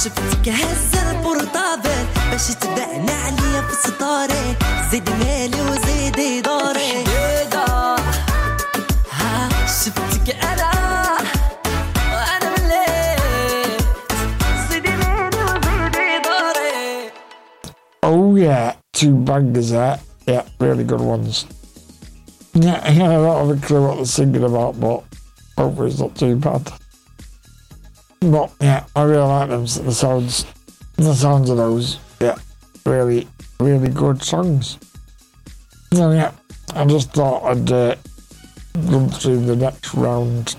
شفتك هزة البورطابل باش تبان عليا في ستاري زيد مالي وزيدي دوري ها شفتك انا وانا مليت زيدي مالي وزيدي دوري Oh yeah, two bangers there. Yeah, really good ones. Yeah, yeah, I don't have a clue what they're singing about, but hopefully it's not too bad. But yeah, I really like them. The sounds, the sounds of those. Yeah, really, really good songs. So yeah, I just thought I'd uh, run through the next round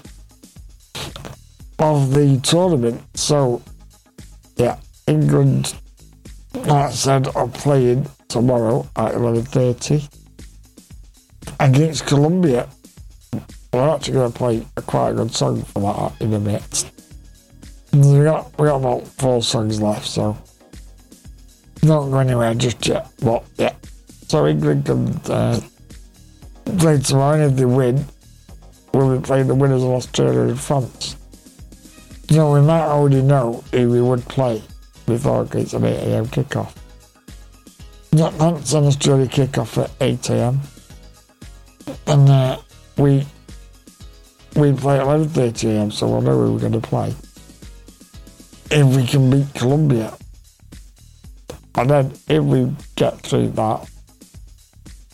of the tournament. So yeah, England like I said, are playing tomorrow at 11.30 against Colombia. We're actually going to play a quite a good song for that in a minute. We got, we got about four songs left, so don't go anywhere just yet. But yeah, so England can uh, play tomorrow, and if they win, we'll be playing the winners of Australia and France. So we might already know who we would play before it's an 8am kickoff. Yeah, that's an Australia kickoff at 8am. And uh, we we play at 11.30am, so we'll know who we're going to play. If we can beat Colombia. And then if we get through that,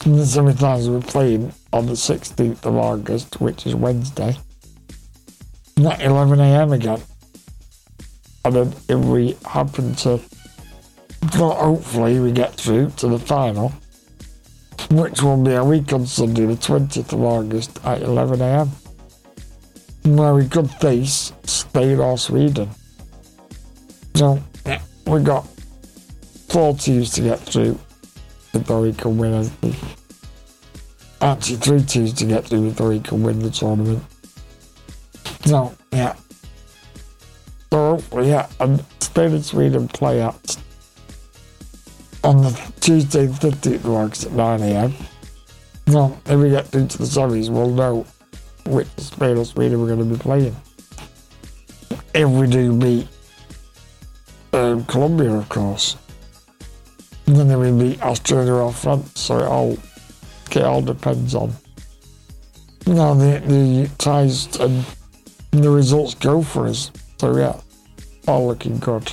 in the semi-finals we're playing on the 16th of August, which is Wednesday. At 11am again. And then if we happen to, well, hopefully we get through to the final, which will be a week on Sunday, the 20th of August at 11am, where we could face Spain or Sweden. So, yeah, we got four teams to get through before we can win anything. Actually, three teams to get through before we can win the tournament. So, yeah. So, yeah, and Spain and Sweden play at on the Tuesday, the 15th of August at 9am. So, if we get into the semis, we'll know which Spain or Sweden we're going to be playing. If we do meet um, Colombia, of course. And then we meet Australia or France, so it all, it all depends on know, the, the ties and the results go for us. So, yeah, all looking good.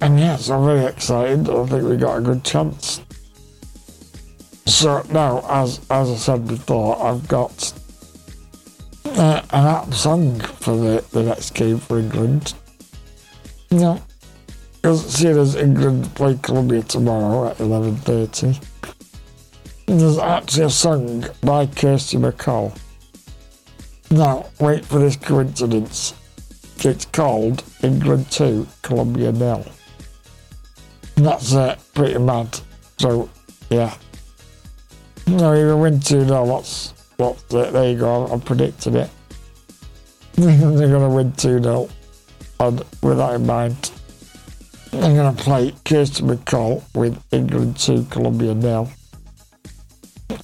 And yes, I'm very excited. I think we got a good chance. So now, as as I said before, I've got uh, an app song for the, the next game for England. No, because seeing as England play Colombia tomorrow at 11.30, there's actually a song by Kirsty MacColl. Now, wait for this coincidence. It's called England 2, Colombia nil. That's uh, pretty mad. So, yeah. No, even win 2 0. That's, that's. There you go. I predicted it. They're going to win 2 0. And with that in mind, I'm going to play Kirsty MacColl with England 2, Colombia now.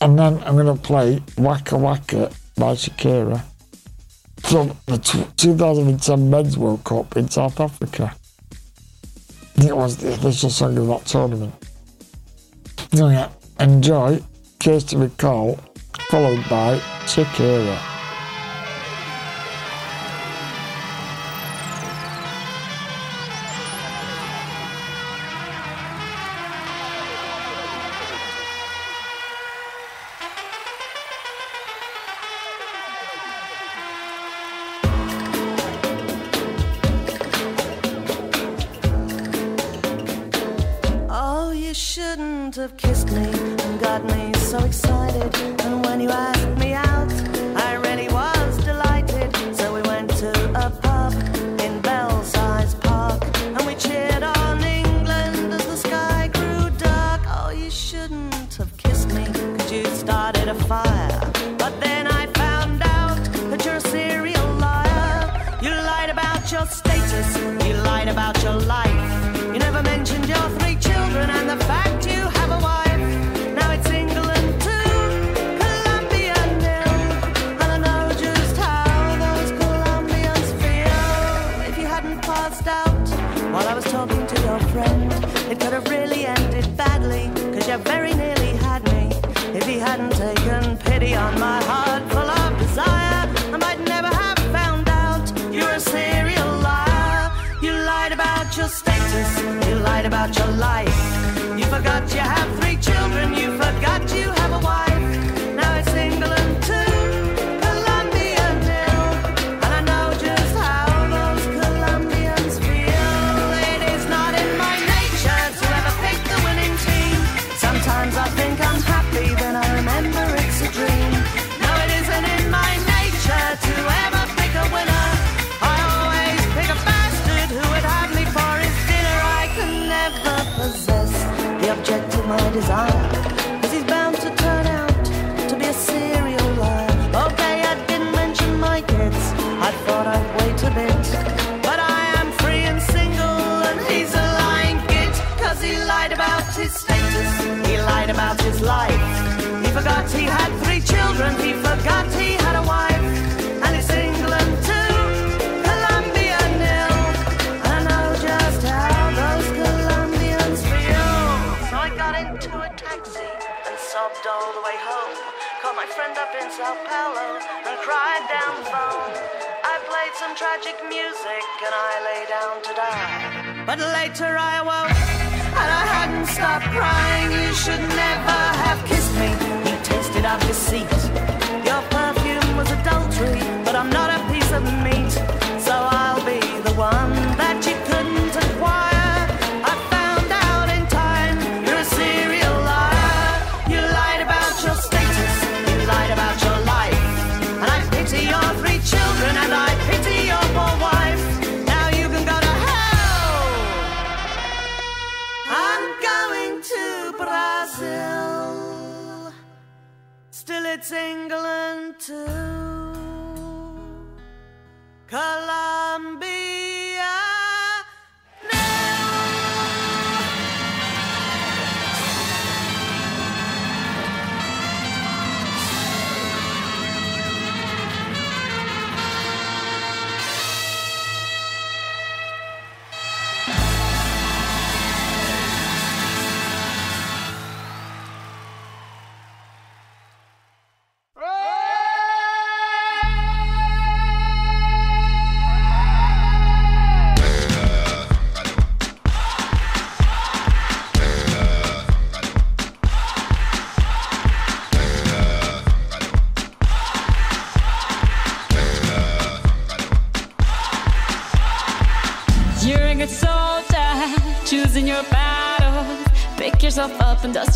And then I'm going to play Waka Waka by Shakira from the 2010 Men's World Cup in South Africa. It was the official song of that tournament. So yeah, enjoy Kirsty MacColl, followed by Shakira. Too. Colombia.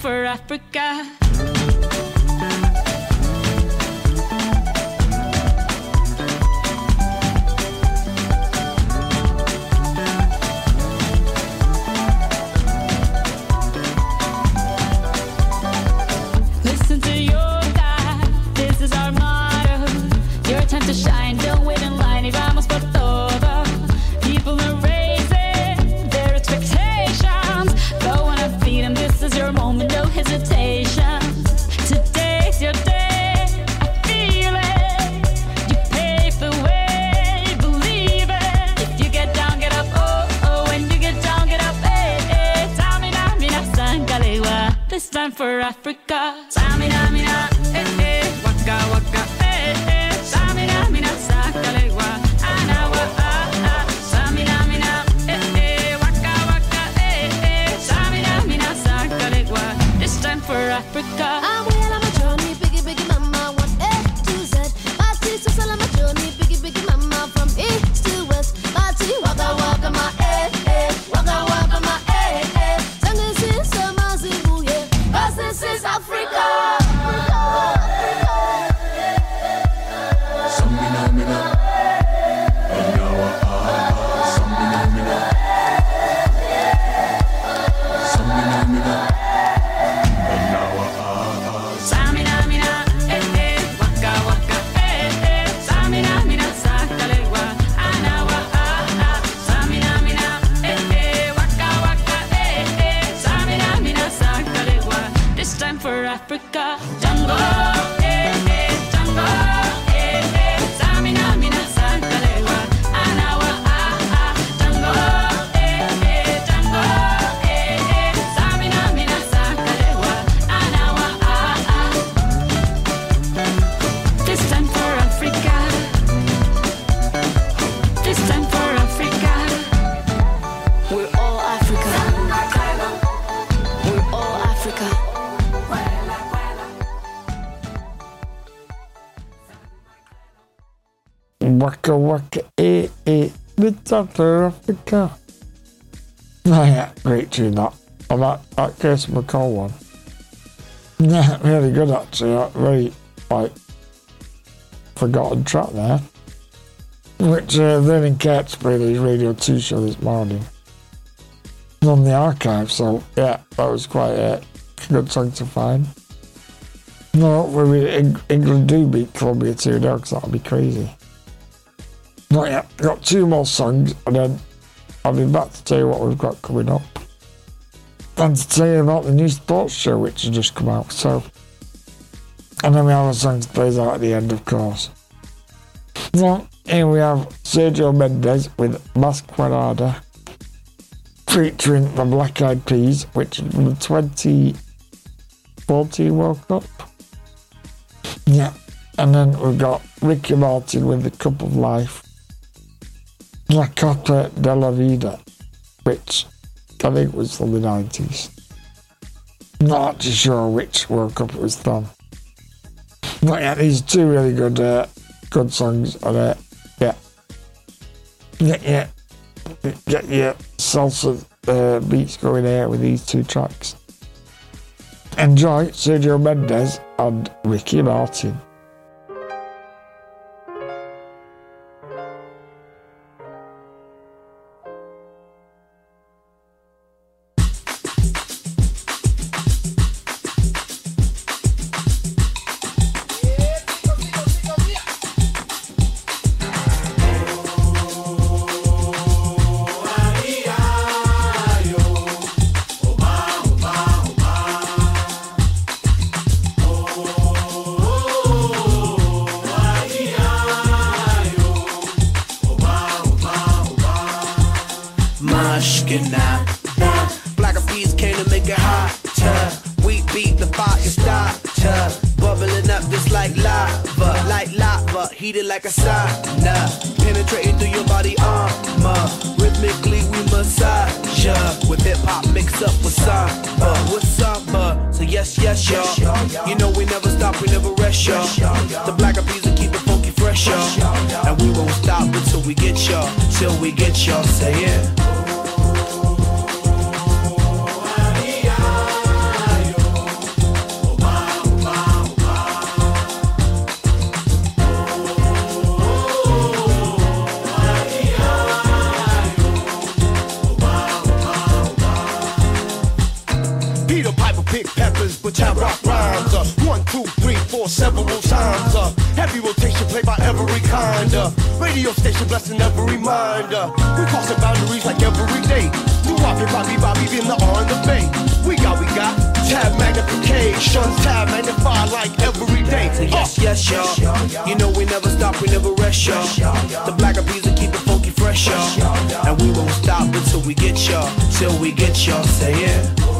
For Africa. Africa. Waka waka eh eh. It's Africa. Oh yeah, great tune that. And that, that Kirsty MacColl one. Yeah, really good actually. That very, like, forgotten track there. Which uh, they didn't care to play the Radio 2 show this morning. On the archive, so yeah, that was quite a good song to find. No, we Eng- England do beat Colombia 2 dogs, that'll be crazy. Not yet. Got two more songs, and then I'll be back to tell you what we've got coming up. And to tell you about the new sports show which has just come out. So, and then we have a song to play out at the end, of course. So, here we have Sergio Mendes with Mas Que Nada, featuring the Black Eyed Peas, which is from the 2014 World Cup. Yeah, and then we've got Ricky Martin with The Cup of Life, La Copa de la Vida, which I think was from the 90s. Not sure which World Cup it was from. But yeah, these two really good, uh, good songs on it. Yeah. Get your, get your salsa uh, beats going here with these two tracks. Enjoy Sergio Mendes and Ricky Martin. Played by every kind. Uh, radio station blessing every mind. Uh, we crossing boundaries like every day. Do Bobby, Bobby, Bobby in the on the bay. We got, we got tab magnification, tab magnify like every day. So yes, yes, y'all. You know we never stop, we never rest, y'all. The Black Eyed Peas will keep it funky fresh, y'all. And we won't stop until we get y'all, till we get y'all. Say it. Drop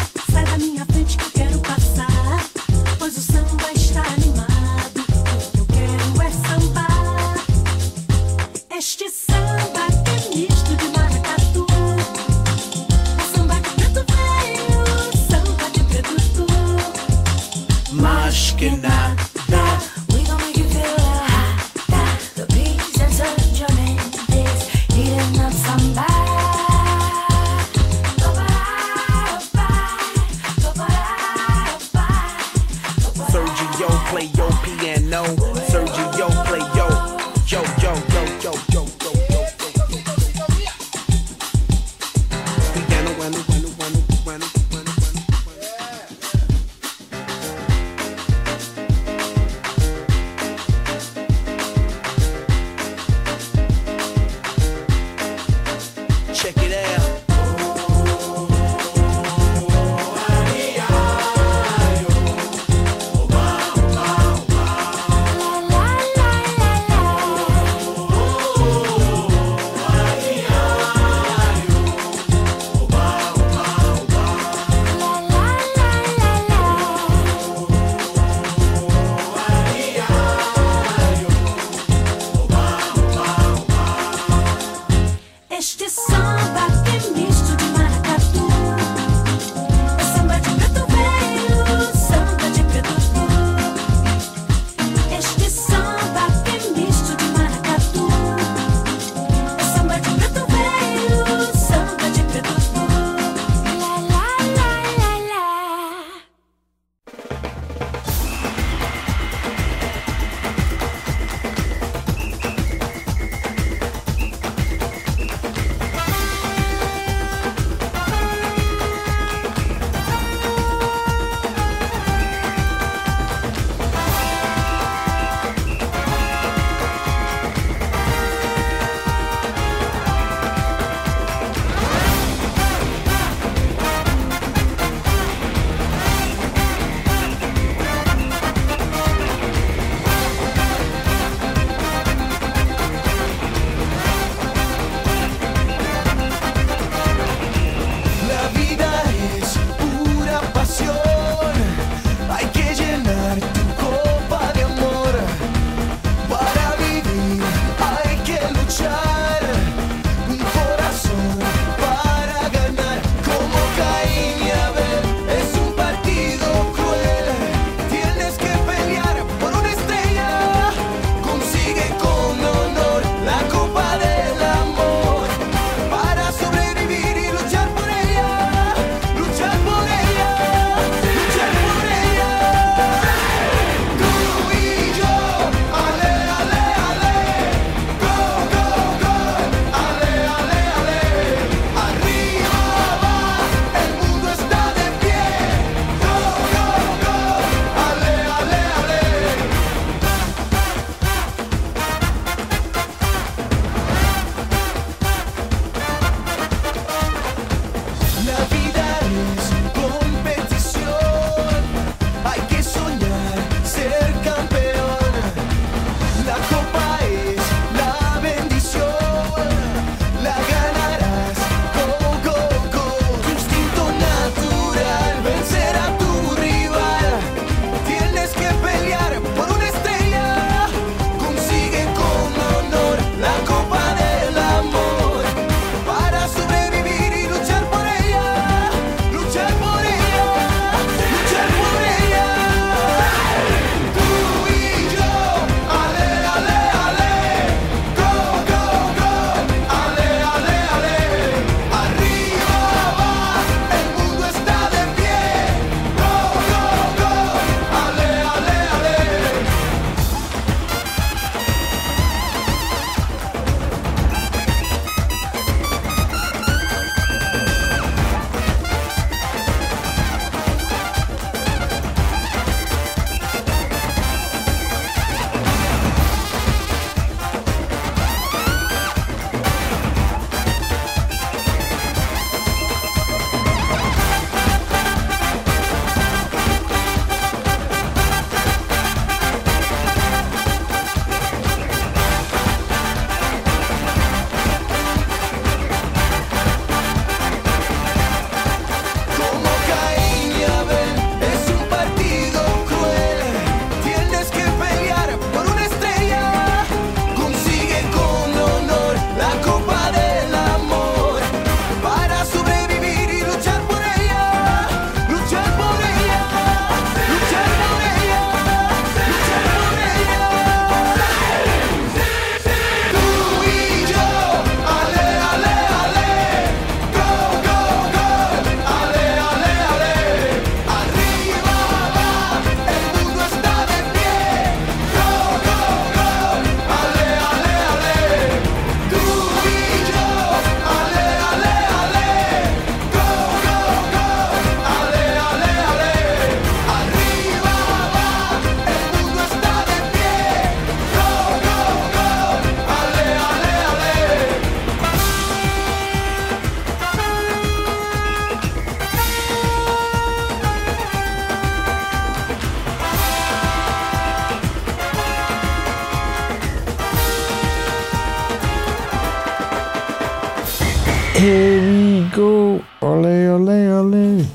Here we go. Ole, ole, ole.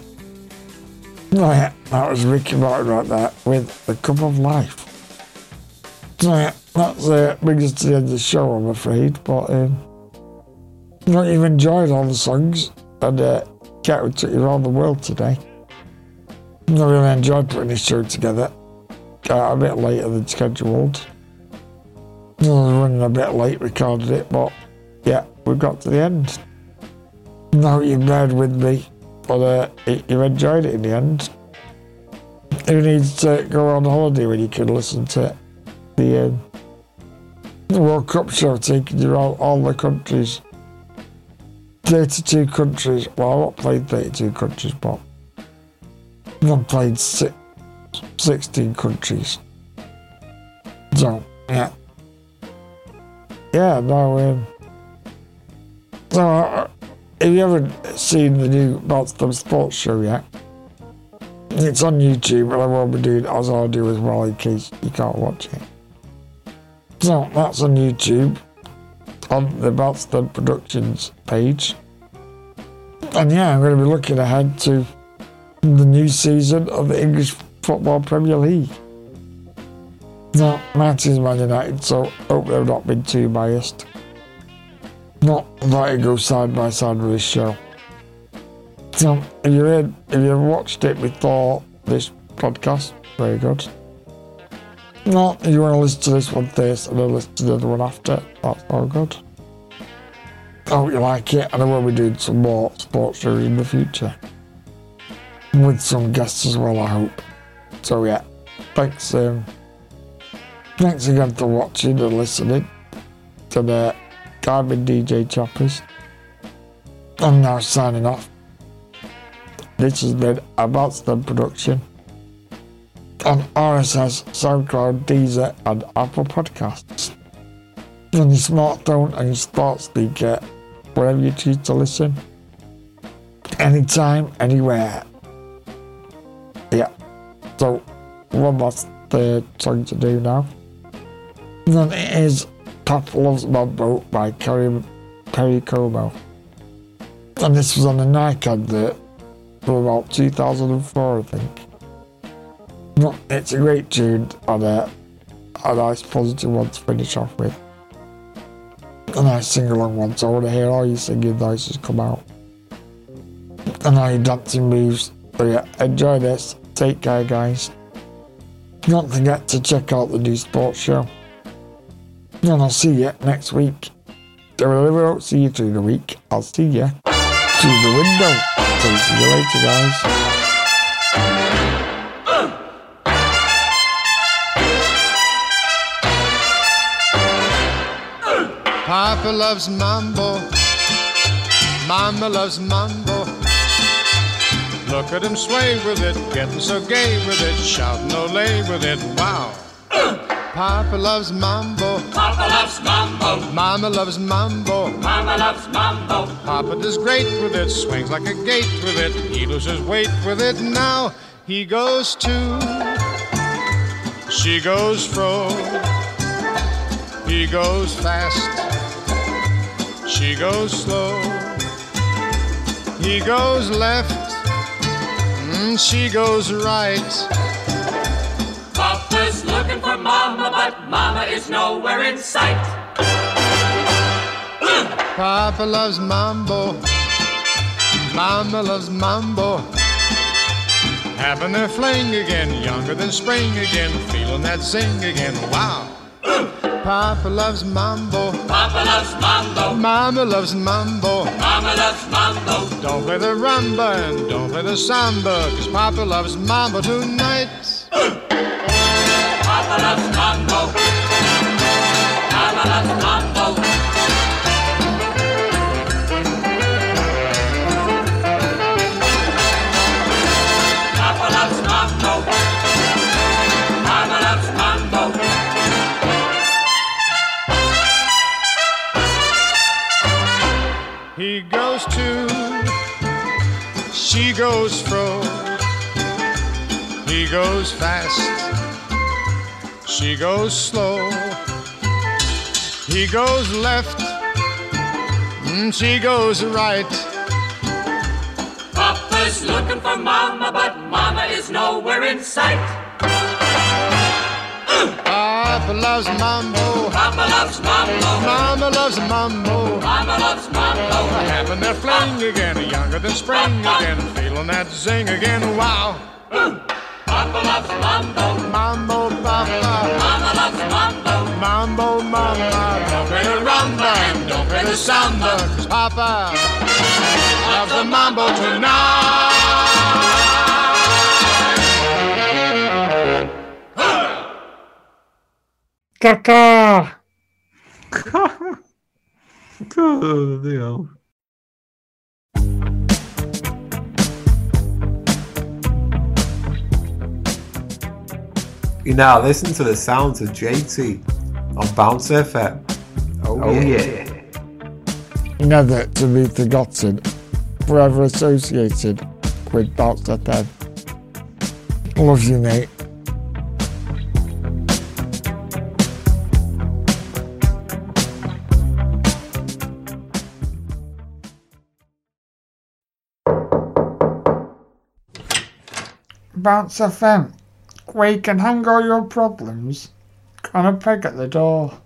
That was Ricky Martin right there with The Cup of Life. That's uh, brings us to the end of the show, I'm afraid. But um, you know, you've enjoyed all the songs and uh, Cat took you around the world today. I really enjoyed putting this show together. Got a bit later than scheduled. I was running a bit late, recorded it, but yeah, we've got to the end. Now you bear with me, but uh, you enjoyed it in the end. Who needs to go on holiday when you can listen to the, um, World Cup show taking you around all the countries? 32 countries. Well, I've not played 32 countries, but I've played si- 16 countries. So, yeah. Yeah, no, um, so, uh, if you haven't seen the new Balsam Sports Show yet, it's on YouTube, and I won't be doing it as I do well in case you can't watch it. So, that's on YouTube, on the Balsam Productions page. And yeah, I'm going to be looking ahead to the new season of the English Football Premier League. Now, Martin's Man United, so hope they've not been too biased. Not that it goes side by side with this show. So, if you're in, if you've watched it before this podcast, very good. No, if you want to listen to this one first and then listen to the other one after, that's all good. I hope you like it, and I will be doing some more sports shows in the future. With some guests as well, I hope. So yeah, thanks um, thanks again for watching and listening to the Garmin DJ Chappers. I'm now signing off. This has been a Boston production on RSS, SoundCloud, Deezer, and Apple Podcasts. On your smartphone and your smart speaker, wherever you choose to listen. Anytime, anywhere. Yeah. So, one last song to do now. And then it is Papa Loves Mambo by Kerry, Perry Como. And this was on the Nike advert from about 2004, I think. It's a great tune and uh, a nice positive one to finish off with. A nice sing along one, so I want to hear all your singing voices come out. And all your dancing moves. So yeah, enjoy this. Take care, guys. Don't forget to check out the new sports show. And I'll see you next week. So I don't see you through the week, I'll see you through the window. So see you later, guys. Papa loves mambo. Mama loves mambo. Look at him sway with it, getting so gay with it, shouting ole with it. Wow. Papa loves mambo. Papa loves mambo. Mama loves mambo. Mama loves mambo. Papa does great with it, swings like a gate with it. He loses weight with it. Now he goes to, she goes fro. He goes fast, she goes slow. He goes left, mm, she goes right. Papa's looking for mama, but mama is nowhere in sight. Papa loves mambo. Mama loves mambo. Having their fling again, younger than spring again, feeling that zing again. Wow. Papa loves mambo. Papa loves mambo. Mama loves mambo. Mama loves mambo. Don't play the rumba and don't play the samba, cause Papa loves mambo tonight. She goes fro. He goes fast, she goes slow. He goes left, Mm, she goes right. Papa's looking for Mama, but Mama is nowhere in sight. Papa loves mambo. Papa loves mambo. Mama loves mambo. Mama loves mambo. Having their fling again, younger than spring again, feeling that zing again. Wow. Mm. Papa loves mambo. Mambo, papa. Mama loves mambo. Mambo, mama. Don't play the rumba and don't play the samba. 'cause Papa loves the mambo tonight. Caca! Oh, Deus. You now listen to the sounds of JT on Bounce FM. Oh, Oh, yeah. Never to be forgotten, forever associated with Bounce FM. Love you, mate. Bounce FM, where you can hang all your problems on a peg at the door.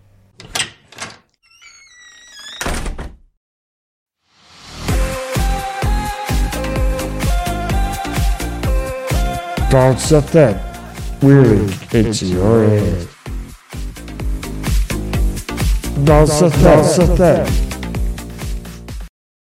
Bounce FM, really into your ears. Bounce FM, Bounce FM.